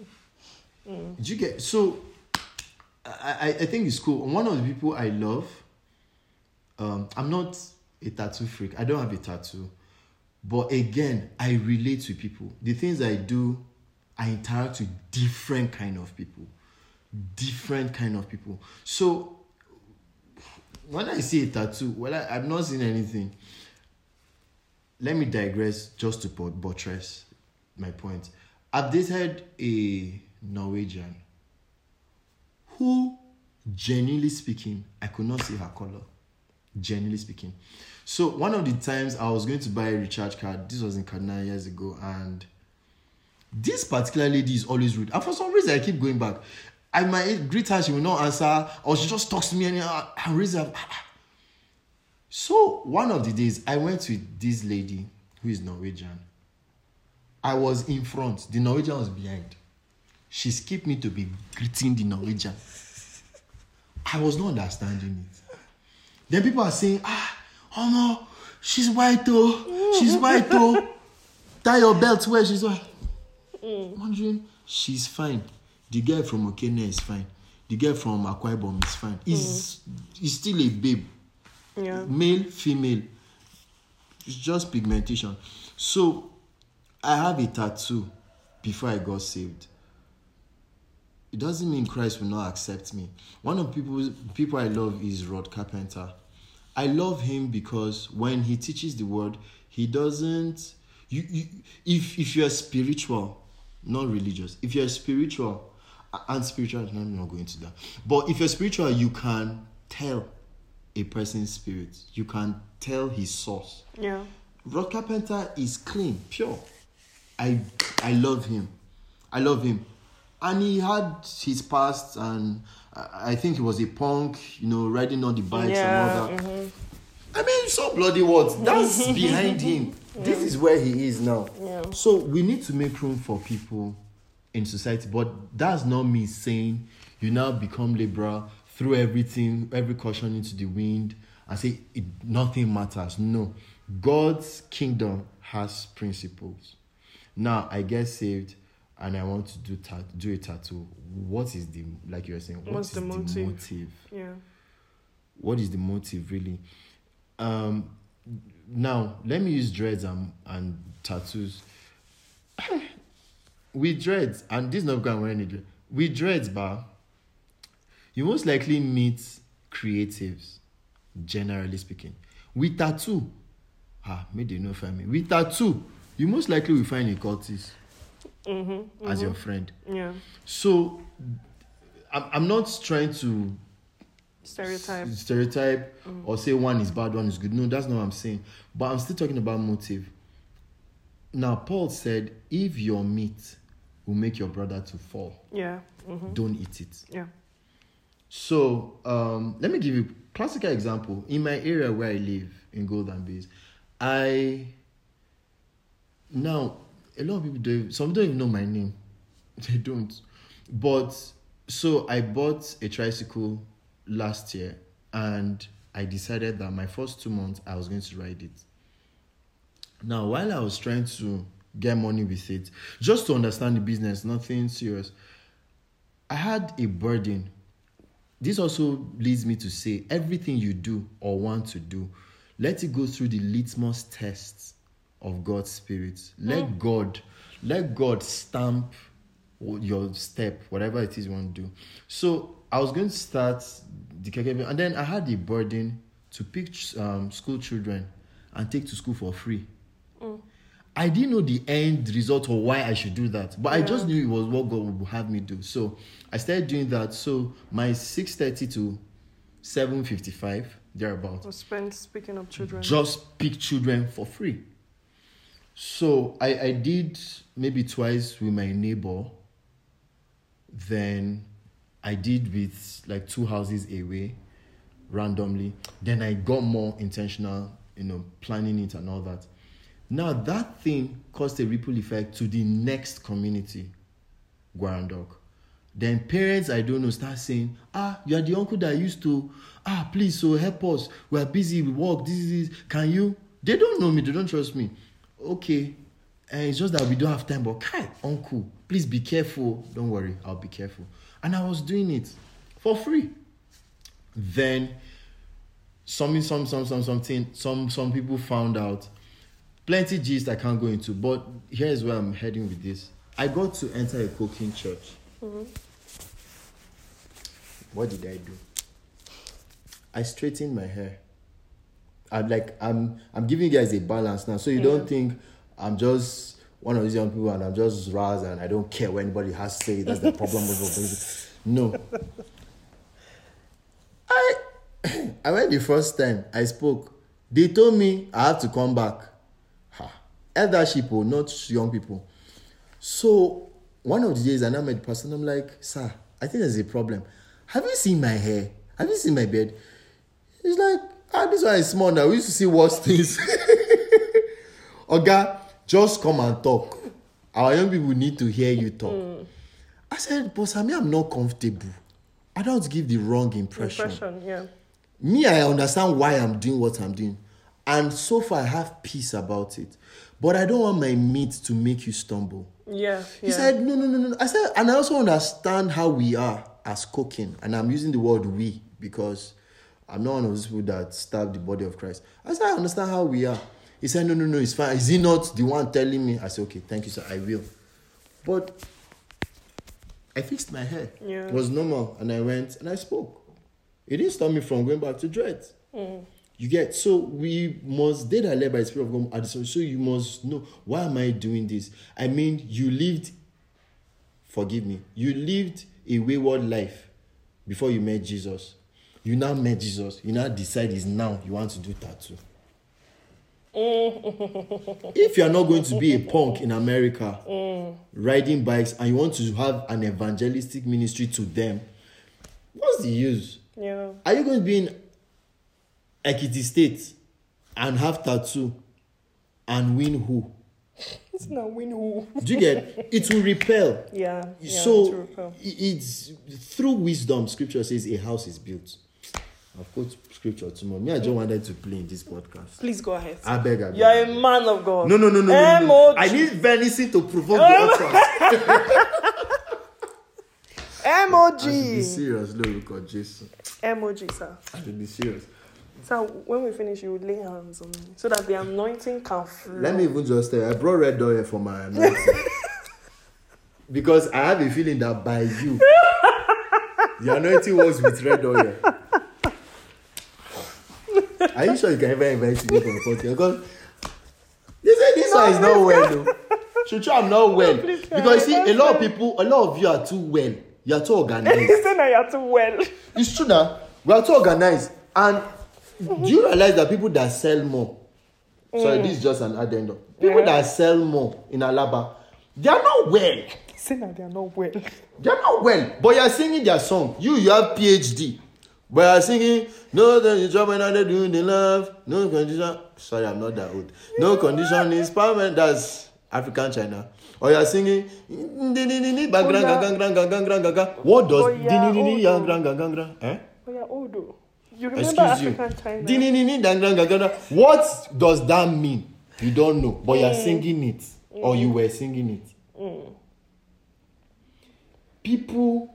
Really? Did you get so? I, I I think it's cool. One of the people I love. Um, I'm not a tattoo freak. I don't have a tattoo, but again, I relate to people. The things I do, I interact with different kind of people, different kind of people. So when I see a tattoo, well, I, I've not seen anything. Let me digress just to buttress my point. I've dated a Norwegian who, genuinely speaking, I could not see her color. Genuinely speaking. So one of the times I was going to buy a recharge card, this was in Kaduna years ago, and this particular lady is always rude. And for some reason, I keep going back. I might greet her, she will not answer, or she just talks to me and uh, I raise her. So one of the days, I went with this lady who is Norwegian. I was in front, the Norwegian was behind. She skipped me to be greeting the Norwegian. I was not understanding it. Then people are saying, ah, oh no, she's white oh, she's white oh. Tie your belt where she's white. I'm wondering, she's fine. The girl from Okene is fine. The girl from Akwa Ibom is fine. He's, he's still a babe
Yeah.
male female it's just pigmentation so i have a tattoo before i got saved it doesn't mean christ will not accept me one of people people i love is rod carpenter i love him because when he teaches the word he doesn't you, you if if you're spiritual not religious if you're spiritual and spiritual i'm not going to that but if you're spiritual you can tell a person's spirit you can tell his source
Yeah.
Rod Carpenter is clean, pure. I I love him. I love him. And he had his past and I I think he was a punk, you know, riding on the bikes
Yeah.
and all that.
mhm.
I mean, so bloody what? That's behind him. This is where he is now.
Yeah.
So we need to make room for people in society, but that's not me saying you now become liberal, throw everything, every caution into the wind, and say it, nothing matters. No, God's kingdom has principles. Now I get saved and I want to do tat- do a tattoo. What is the like you were saying? what
What's
is
the motive?
motive?
Yeah.
what is the motive really um now let me use dreads and, and tattoos with dreads and this is not going wear any dread with dreads bar you most likely meet creatives generally speaking with tattoo ah maybe they know find me with tattoo you most likely will find a cultist
Mm-hmm.
as your friend
Yeah.
so I'm, I'm not trying to
Stereotype.
stereotype or say one is bad, one is good. No, that's not what I'm saying. But I'm still talking about motive. Now, Paul said, if your meat will make your brother to fall,
Yeah. Mm-hmm.
don't eat it.
Yeah.
So, um, let me give you a classical example. In my area where I live, in Golden Bays, I now a lot of people don't. Some don't even know my name. They don't. But so I bought a tricycle last year, and I decided that my first two months I was going to ride it. Now, while I was trying to get money with it, just to understand the business, nothing serious, I had a burden this also leads me to say everything you do or want to do, let it go through the litmus tests of God's spirit. Let God, let God stamp your step, whatever it is you want to do. So I was going to start the KKB, and then I had the burden to pick um, school children and take to school for free. I didn't know the end result or why I should do that, but I just knew it was what God would have me do. So I started doing that. So my six thirty to seven fifty five thereabout
Was spent speaking of children.
just pick children for free. So I, I did maybe twice with my neighbor. Then I did with like two houses away randomly. Then I got more intentional, you know, planning it and all that. Now that thing caused a ripple effect to the next community, Gwarandok. Then parents I don't know start saying, ah, you are the uncle that used to, ah, please, so help us. We are busy, we work, this is, can you? They don't know me, they don't trust me. Okay, and it's just that we don't have time, but Kai, uncle, please be careful. Don't worry, I'll be careful. And I was doing it for free. Then some some, some, some, something, some, some people found out. Plenty gist I can't go into, but here's where I'm heading with this. I got to enter a cooking church. Mm-hmm. What did I do? I straightened my hair. I'm like I'm I'm giving you guys a balance now, so you don't think I'm just one of these young people and I'm just raz and I don't care what anybody has to say. That's the problem was with No. I I went the first time I spoke. They told me I have to come back. Ha. Eldership, oh, not young people. So one of the days I now met the person, I'm like, sir, I think there's a problem. Have you seen my hair? Have you seen my bed? He's like, ah, this one is small now. We used to see worse things. Oga, just come and talk. Our young people need to hear you talk. I said, but Sammy, I'm not comfortable. I don't give the wrong impression.
Impression, yeah.
Me, I understand why I'm doing what I'm doing. And so far, I have peace about it. But I don't want my meat to make you stumble.
Yeah.
He
yeah.
said, no, no, no, no. I said, and I also understand how we are as cooking. And I'm using the word we because I'm not one of those people that stab the body of Christ. I said, I understand how we are. He said, no, no, no, it's fine. Is he not the one telling me? I said, okay, thank you, sir. I will. But I fixed my hair.
Yeah.
It was normal. And I went and I spoke. It didn't stop me from going back to dread. Mm. You get so we must date are led by the spirit of God. So you must know why am I doing this? I mean, you lived, forgive me, you lived a wayward life before you met Jesus. You now met Jesus. You now decide is now you want to do tattoo. Oh. if you are not going to be a punk in America, mm. riding bikes, and you want to have an evangelistic ministry to them, what's the use?
Yeah.
Are you going to be in Ekiti State and have tattoo and win who?
It's not win who.
Do you get? It will repel.
Yeah. yeah
so
repel.
it's through wisdom. Scripture says a house is built. I've quote scripture tomorrow. Me, I just wanted to play in this podcast.
Please go ahead.
I beg, I beg.
You're a man of God.
No, no, no, no, no, no, no. I need venison to provoke the utterance. I should be serious, look, of Jesus.
MOG, sir.
I should be serious.
So when we finish, you lay hands on me so that the anointing can flow.
Let me even just tell you, I brought red oil for my anointing. because I have a feeling that by you, the anointing was with red oil. Are you sure you can ever invite me for a podcast? Because say this one is not well, though. Chuchu, I'm not well.
please.
Because you see, a lot of people, a lot of you are too well. You are too organized.
You say that you're too well.
It's true now. We are too organized. And do you realize that people that sell more? Sorry, mm. this is just an addendum. People that sell more in Alaba, they are not well.
say that they are not well.
They are not well. But you are singing their song. You, you have PhD. But you are singing, no, the job when they doing the love, no condition. Sorry, I'm not that old. No condition is permanent. That's African China. Or you are singing, background. What does
Oh, oh,
eh?
Oh, though. You remember
Excuse you.
African China?
Dang, dang. What does that mean? You don't know, but
Mm.
you're singing it, or you were singing it. People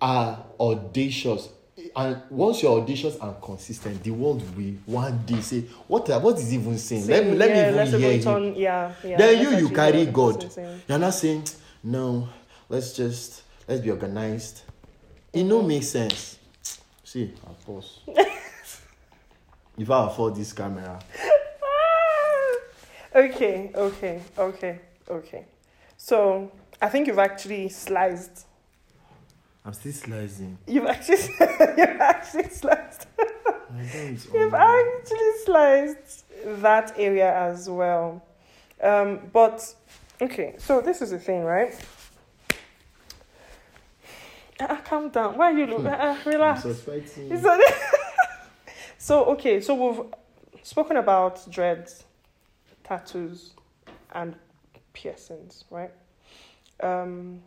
are audacious, and once you're audacious and consistent, the world will one day say, "What? What is he even saying? let me, let
yeah,
me even hear him."
turn, yeah, yeah.
then you, you carry
hear what the
God.
person is saying.
You're not saying, "No, let's just let's be organized. It no make sense. See, I'll pause. if I afford this camera,
okay, okay, okay, okay. So I think you've actually sliced.
I'm still slicing.
You've actually you've actually sliced. You've actually sliced that area as well. Um, but okay, so this is the thing, right? Uh, calm down. Why are you look? Uh,
I'm
relax.
suspecting.
So okay, so we've spoken about dreads, tattoos, and piercings, right? Um,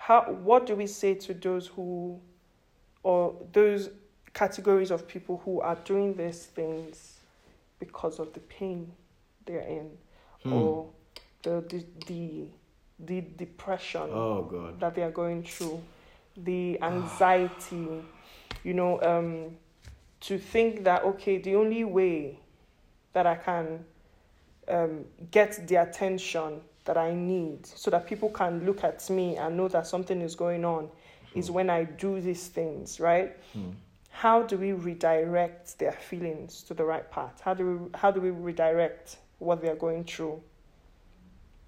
how what do we say to those who, or those categories of people who are doing these things because of the pain they're in,
Hmm.
or the the the, the depression
Oh God.
that they are going through, the anxiety, you know, um, to think that, okay, the only way that I can um, get the attention that I need so that people can look at me and know that something is going on is when I do these things, right?
Hmm.
How do we redirect their feelings to the right path? How do we, how do we redirect what they are going through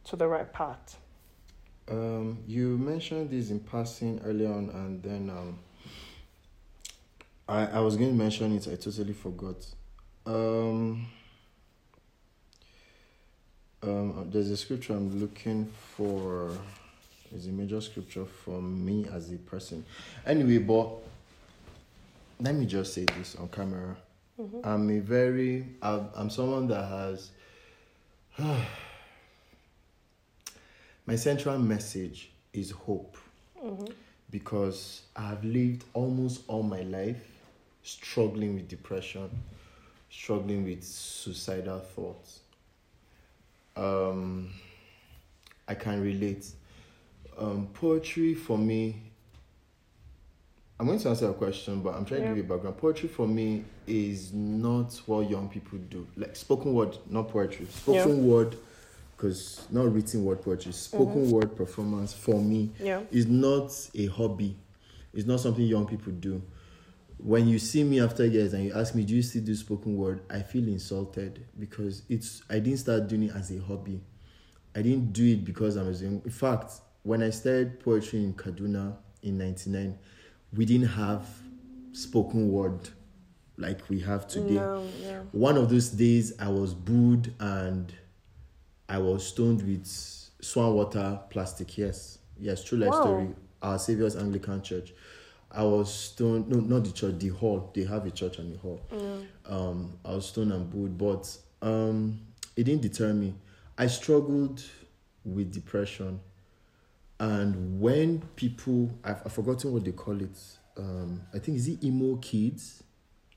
to the right path?
Um, you mentioned this in passing earlier on, and then um, I I was going to mention it. I totally forgot. Um, um, there's a scripture I'm looking for. It's a major scripture for me as a person. Anyway, but let me just say this on camera. I'm a very. I'm, I'm someone that has. My central message is hope because I have lived almost all my life struggling with depression, struggling with suicidal thoughts. Um, I can relate. Um, poetry for me, I'm going to answer a question, but I'm trying
Yeah.
to give you background. Poetry for me is not what young people do. Like spoken word, not poetry. Spoken word, because not written word poetry. Spoken word performance for me
Yeah.
is not a hobby. It's not something young people do. When you see me after years and you ask me, "Do you still do spoken word?" I feel insulted because it's. I didn't start doing it as a hobby. I didn't do it because I was young. In fact, when I started poetry in Kaduna in '99, we didn't have spoken word like we have today.
No, yeah.
One of those days, I was booed and I was stoned with swan water plastic. Yes, yes, true life
Wow.
story. Our Savior's Anglican Church. I was stoned. No, not the church. The hall. They have a church and a hall. Um, I was stoned and booed, but um, it didn't deter me. I struggled with depression, and when people, I've, I've forgotten what they call it. Um, I think is it emo kids.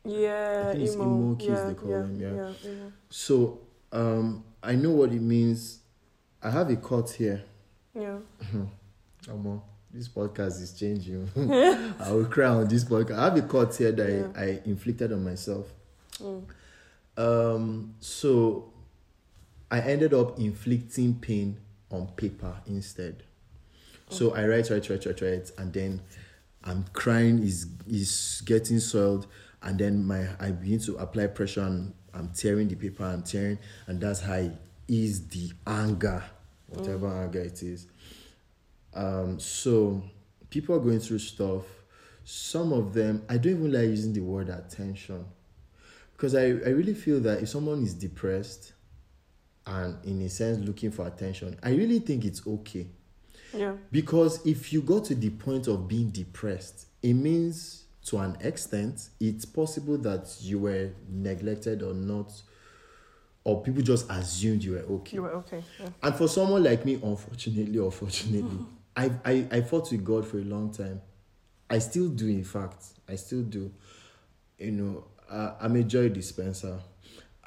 Yeah,
I think it's
emo.
emo kids
yeah,
they call
yeah,
them, yeah.
yeah, emo.
So um, I know what it means. I have a cut here.
yeah.
Amo, this podcast is changing. I will cry on this podcast. I have a cut here that
Yeah.
I, I inflicted on myself.
Mm.
Um, so I ended up inflicting pain on paper instead. So I write, write, write, write, write, and then I'm crying. Is is getting soiled, and then my I begin to apply pressure, and I'm tearing the paper. I'm tearing, and that's how I ease the anger, whatever anger it is. Um, so people are going through stuff. Some of them, I don't even like using the word attention because I, I really feel that if someone is depressed and in a sense looking for attention, I really think it's okay.
Yeah.
Because if you go to the point of being depressed, it means to an extent it's possible that you were neglected or not, or people just assumed you were okay.
You were okay. Yeah.
And for someone like me, unfortunately or fortunately, I, I, I fought with God for a long time. I still do, in fact. I still do. You know, uh, I'm a joy dispenser.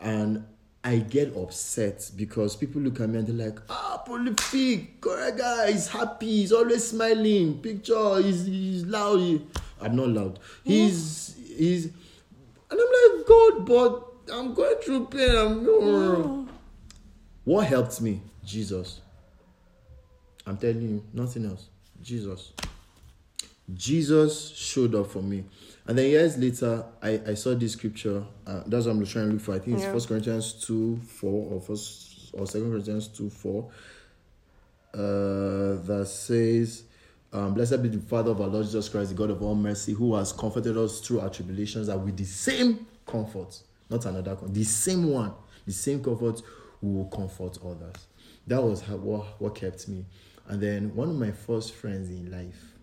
And I get upset because people look at me and they're like, ah, prolific, correct guy, he's happy, he's always smiling, picture, he's, he's loud. He, I'm not loud. He's, he's, and I'm like, God, but I'm going through pain. I'm, what helped me? Jesus. I'm telling you, nothing else. Jesus. Jesus showed up for me. And then years later, I, I saw this scripture. Uh, that's what I'm trying to look for. I think it's
Yeah.
First Corinthians 2 4 or First or Second Corinthians 2 4. Uh, that says, um, Blessed be the Father of our Lord Jesus Christ, the God of all mercy, who has comforted us through our tribulations, that with the same comfort, not another comfort, the same one, the same comfort, we will comfort others. That was how, what, what kept me. And then one of my first friends in life,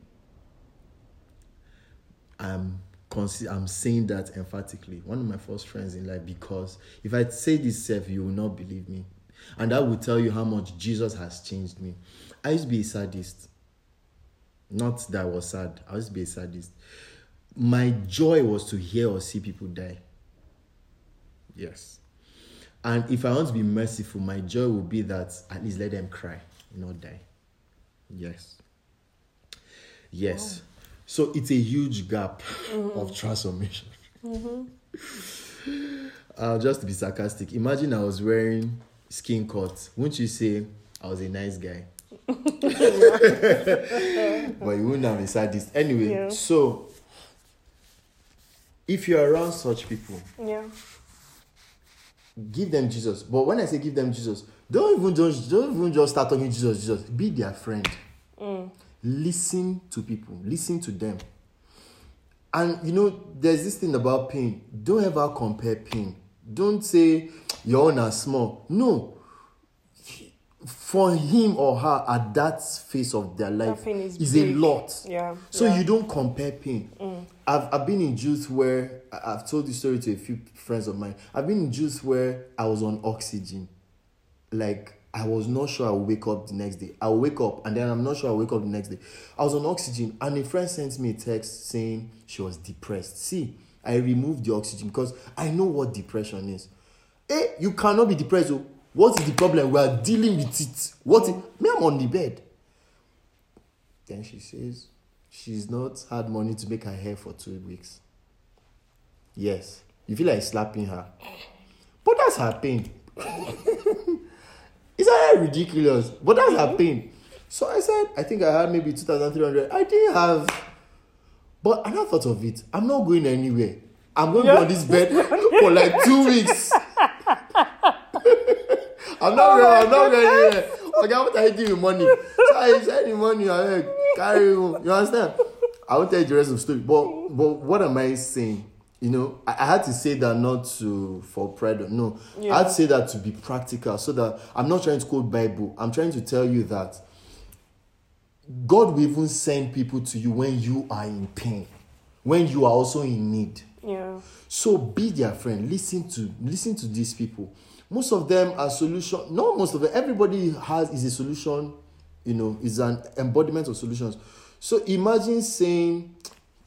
I'm I'm saying that emphatically. One of my first friends in life because if I say this self, you will not believe me. And that will tell you how much Jesus has changed me. I used to be a sadist. Not that I was sad. I used to be a sadist. My joy was to hear or see people die. Yes. And if I want to be merciful, my joy will be that at least let them cry, not die. Yes. Yes. So it's a huge gap of transformation. Uh, just to be sarcastic, imagine I was wearing skin cut. Wouldn't you say I was a nice guy? but you wouldn't have a sadist. Anyway,
Yeah.
so if you're around such people,
Yeah.
give them Jesus. But when I say give them Jesus, don't even just don't even just start talking Jesus, Jesus. Be their friend. Mm. Listen to people. Listen to them. And you know, there's this thing about pain. Don't ever compare pain. Don't say your own are small. No. For him or her at that phase of their life
pain is
is a lot.
Yeah.
So
yeah.
you don't compare pain. Mm. I've, I've been in youth where I've told this story to a few friends of mine. I've been in youth where I was on oxygen. Like I was not sure I'll wake up the next day. I'll wake up and then I'm not sure I'll wake up the next day. I was on oxygen and a friend sent me a text saying she was depressed. See, I removed the oxygen because I know what depression is. Hey, you cannot be depressed. oh. What is the problem? We are dealing with it. What is, me, I'm on the bed. Then she says she's not had money to make her hair for two weeks. Yes. You feel like slapping her. But that's her pain. Is that ridiculous? But that's her mm-hmm. pain. So I said, I think I had maybe 2,300. I didn't have. But I now thought of it. I'm not going anywhere. I'm going to be on this bed for like two weeks. I'm not
Oh
going, I'm not going anywhere. Okay, what are you doing with money? So I said the money, I like, carry home. You understand? I will tell you the rest of the story. But but what am I saying? You know, I, I had to say that not to for pride. or- No, I had to say that to be practical, so that I'm not trying to quote Bible. I'm trying to tell you that God will even send people to you when you are in pain, when you are also in need.
Yeah.
So be their friend. Listen to listen to these people. Most of them are solution. No, most of them. Everybody has is a solution. You know, is an embodiment of solutions. So imagine saying,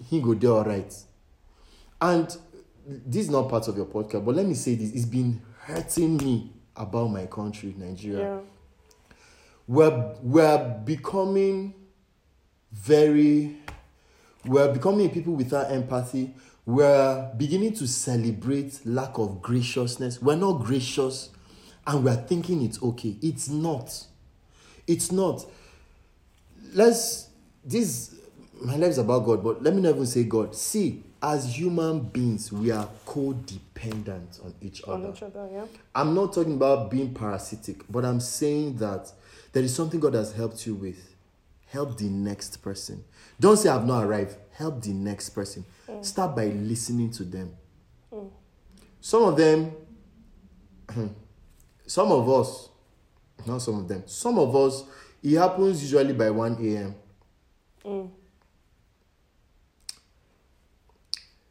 "He go there all right," and this is not part of your podcast, but let me say this: it's been hurting me about my country, Nigeria.
Yeah.
we're we're becoming very we're becoming people without empathy. We're beginning to celebrate lack of graciousness. We're not gracious and we're thinking it's okay. It's not. It's not. Let's this my life is about god but let me not even say god. See as human beings we are codependent on each
On
other
each other. Yeah.
I'm not talking about being parasitic, but I'm saying that there is something God has helped you with. Help the next person. Don't say I've not arrived. Help the next person. Mm. Start by listening to them. Mm. Some of them, some of us, not some of them, some of us, it happens usually by 1 a.m. Mm.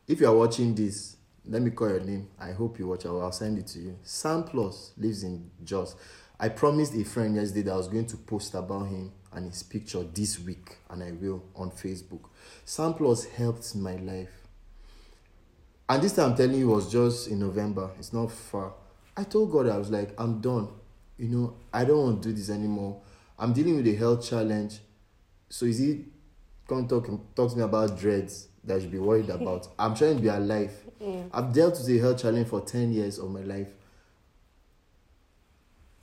If you are watching this, let me call your name. I hope you watch. I'll I'll send it to you. Sam Plus lives in Jos. I promised a friend yesterday that I was going to post about him and his picture this week, and I will on Facebook. Sam Plus helped my life. And this time I'm telling you was just in November. It's not far. I told God I was like, I'm done. You know, I don't want to do this anymore. I'm dealing with a health challenge. So is he come talk talk to me about dreads that I should be worried about? I'm trying to be alive. I've dealt with a health challenge for 10 years of my life.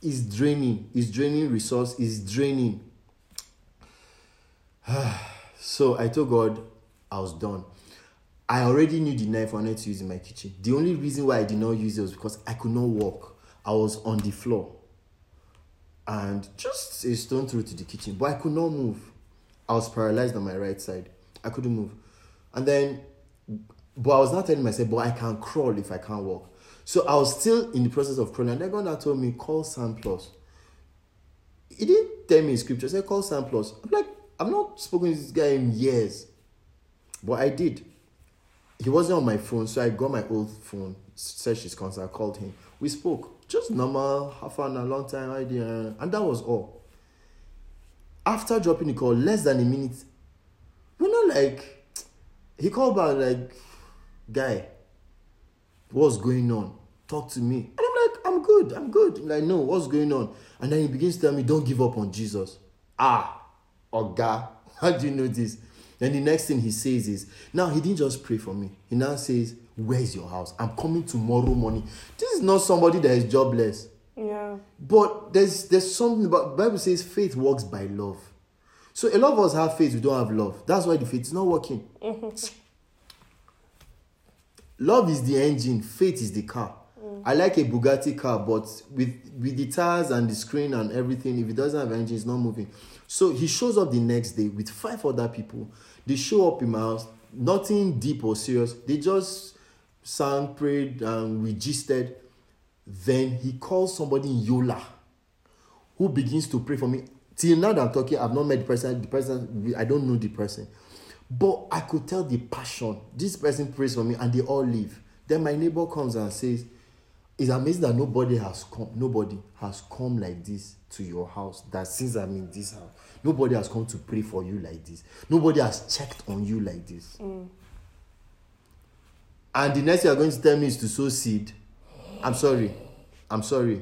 It's draining. It's draining resource. It's draining. So I told God I was done. I already knew the knife I wanted to use in my kitchen. The only reason why I did not use it was because I could not walk. I was on the floor and just a stone throw to the kitchen, but I could not move. I was paralyzed on my right side. I couldn't move. And then, but I was not telling myself, but I can crawl if I can't walk. So I was still in the process of crawling. And then God told me, call Sam Plus. He didn't tell me scripture. He said, call Sam Plus. I'm like, I've not spoken to this guy in years. But I did. He wasn't on my phone, so I got my old phone, searched his contact, called him. We spoke. Just normal, half an hour, long time idea. And that was all. After dropping the call, less than a minute, we're not like, he called back, like, guy, what's going on? Talk to me. And I'm like, I'm good, I'm good. I'm like, no, what's going on? And then he begins to tell me, don't give up on Jesus. Ah, Oga, how do you know this? Then the next thing he says is, now he didn't just pray for me. He now says, where's your house? I'm coming tomorrow morning. This is not somebody that is jobless.
Yeah.
But there's there's something about Bible says faith works by love. So a lot of us have faith, we don't have love. That's why the faith is not working. love is the engine, faith is the car. I like a Bugatti car, but with with the tires and the screen and everything, if it doesn't have engine, it's not moving. So he shows up the next day with five other people. They show up in my house, nothing deep or serious. They just sang, prayed, and registered. Then he calls somebody in Yola who begins to pray for me. Till now that I'm talking, I've not met the person. The person, I don't know the person. But I could tell the passion. This person prays for me and they all leave. Then my neighbor comes and says, It's amazing that nobody has come, nobody has come like this to your house. That since I'm in this house, nobody has come to pray for you like this. Nobody has checked on you like this. Mm. And the next thing you're going to tell me is to sow seed. I'm sorry. I'm sorry.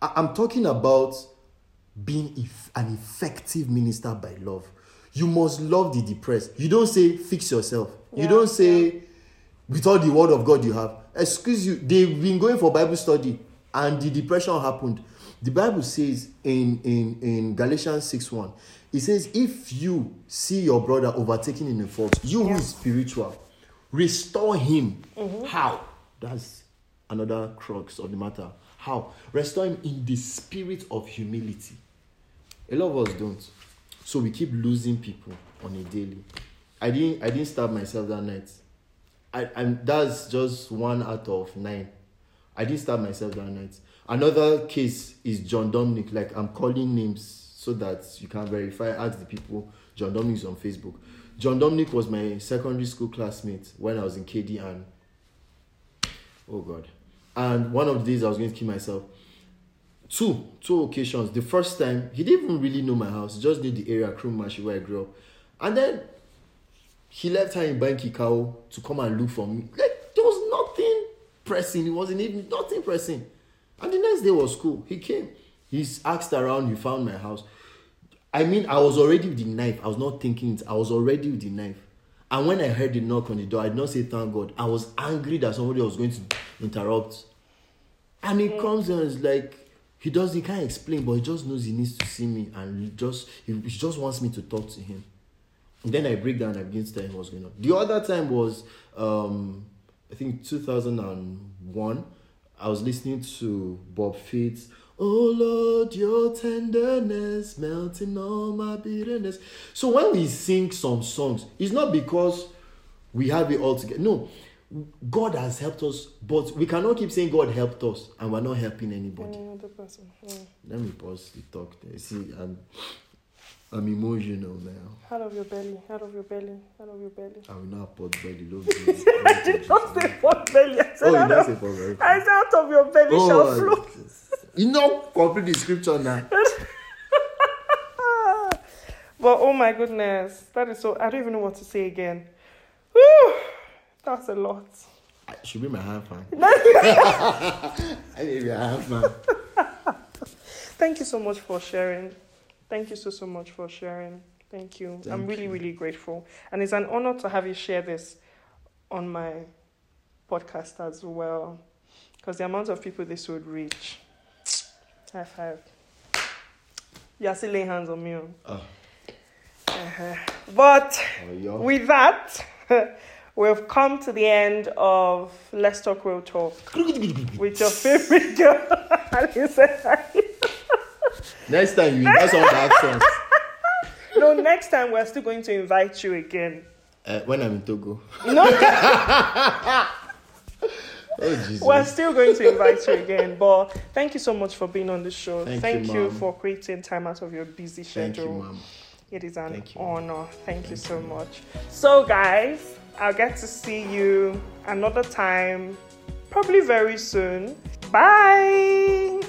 I- I'm talking about being an effective minister by love. You must love the depressed. You don't say fix yourself. you don't say with all the word of God you have. Excuse you, they've been going for Bible study and the depression happened. The Bible says in, in, in Galatians 6 1, it says, If you see your brother overtaken in a fault, you who is spiritual, restore him. Mm-hmm. How? That's another crux of the matter. How? Restore him in the spirit of humility. A lot of us don't. So we keep losing people on a daily. I didn't I didn't stab myself that night. I and that's just one out of nine. I didn't stab myself that night. Another case is John Dominic. Like I'm calling names so that you can verify. Ask the people. John Dominic is on Facebook. John Dominic was my secondary school classmate when I was in KD and oh god. And one of the days I was going to kill myself. Two, two occasions. The first time he didn't even really know my house, he just knew the area, Kurmin Mashi, where I grew up. And then he left her in Banki Cow to come and look for me. Like there was nothing pressing. It wasn't even nothing pressing. And the next day was school. He came. He's asked around. He found my house. I mean, I was already with the knife. I was not thinking it. I was already with the knife. And when I heard the knock on the door, I did not say thank God. I was angry that somebody was going to interrupt. And he comes and is like, he does, he can't explain, but he just knows he needs to see me and he just he, he just wants me to talk to him. And then I break down and I begin to tell him what's going on. The other time was um I think 2001. I was listening to Bob Fitts. Oh Lord, your tenderness melting all my bitterness. So when we sing some songs, it's not because we have it all together. No, God has helped us, but we cannot keep saying God helped us and we're not helping anybody.
Any other person. Yeah.
Let me pause the talk there. See, I'm I'm emotional now.
Out of your belly, out of your belly, out of your belly.
I will not put belly love
I did not say pot belly. I said
Oh,
out of,
say
I said out of your belly oh, shall
Oh,
flow.
you know, complete the scripture now.
But oh my goodness, that is so. I don't even know what to say again. Whew, that's a lot.
Should be my half man. I need a half man.
Thank you so much for sharing. Thank you so so much for sharing. Thank you. I'm really
you.
really grateful, and it's an honor to have you share this on my podcast as well, because the amount of people this would reach. High five. You're still laying hands on me. oh. Ah. Uh-huh.
Oh.
Yeah. But
Oh,
with that, we've come to the end of Let's Talk Real Talk with your favorite girl.
Next time you invite ask songs.
No, next time we're still going to invite you again.
Uh, when I'm in Togo.
No,
Oh
we're still going to invite you again. But thank you so much for being on the show.
Thank you,
you for creating time out of your busy
Thank you,
schedule. It is an
Thank you.
honor. Thank, you so much. So, guys, I'll get to see you another time, probably very soon. Bye.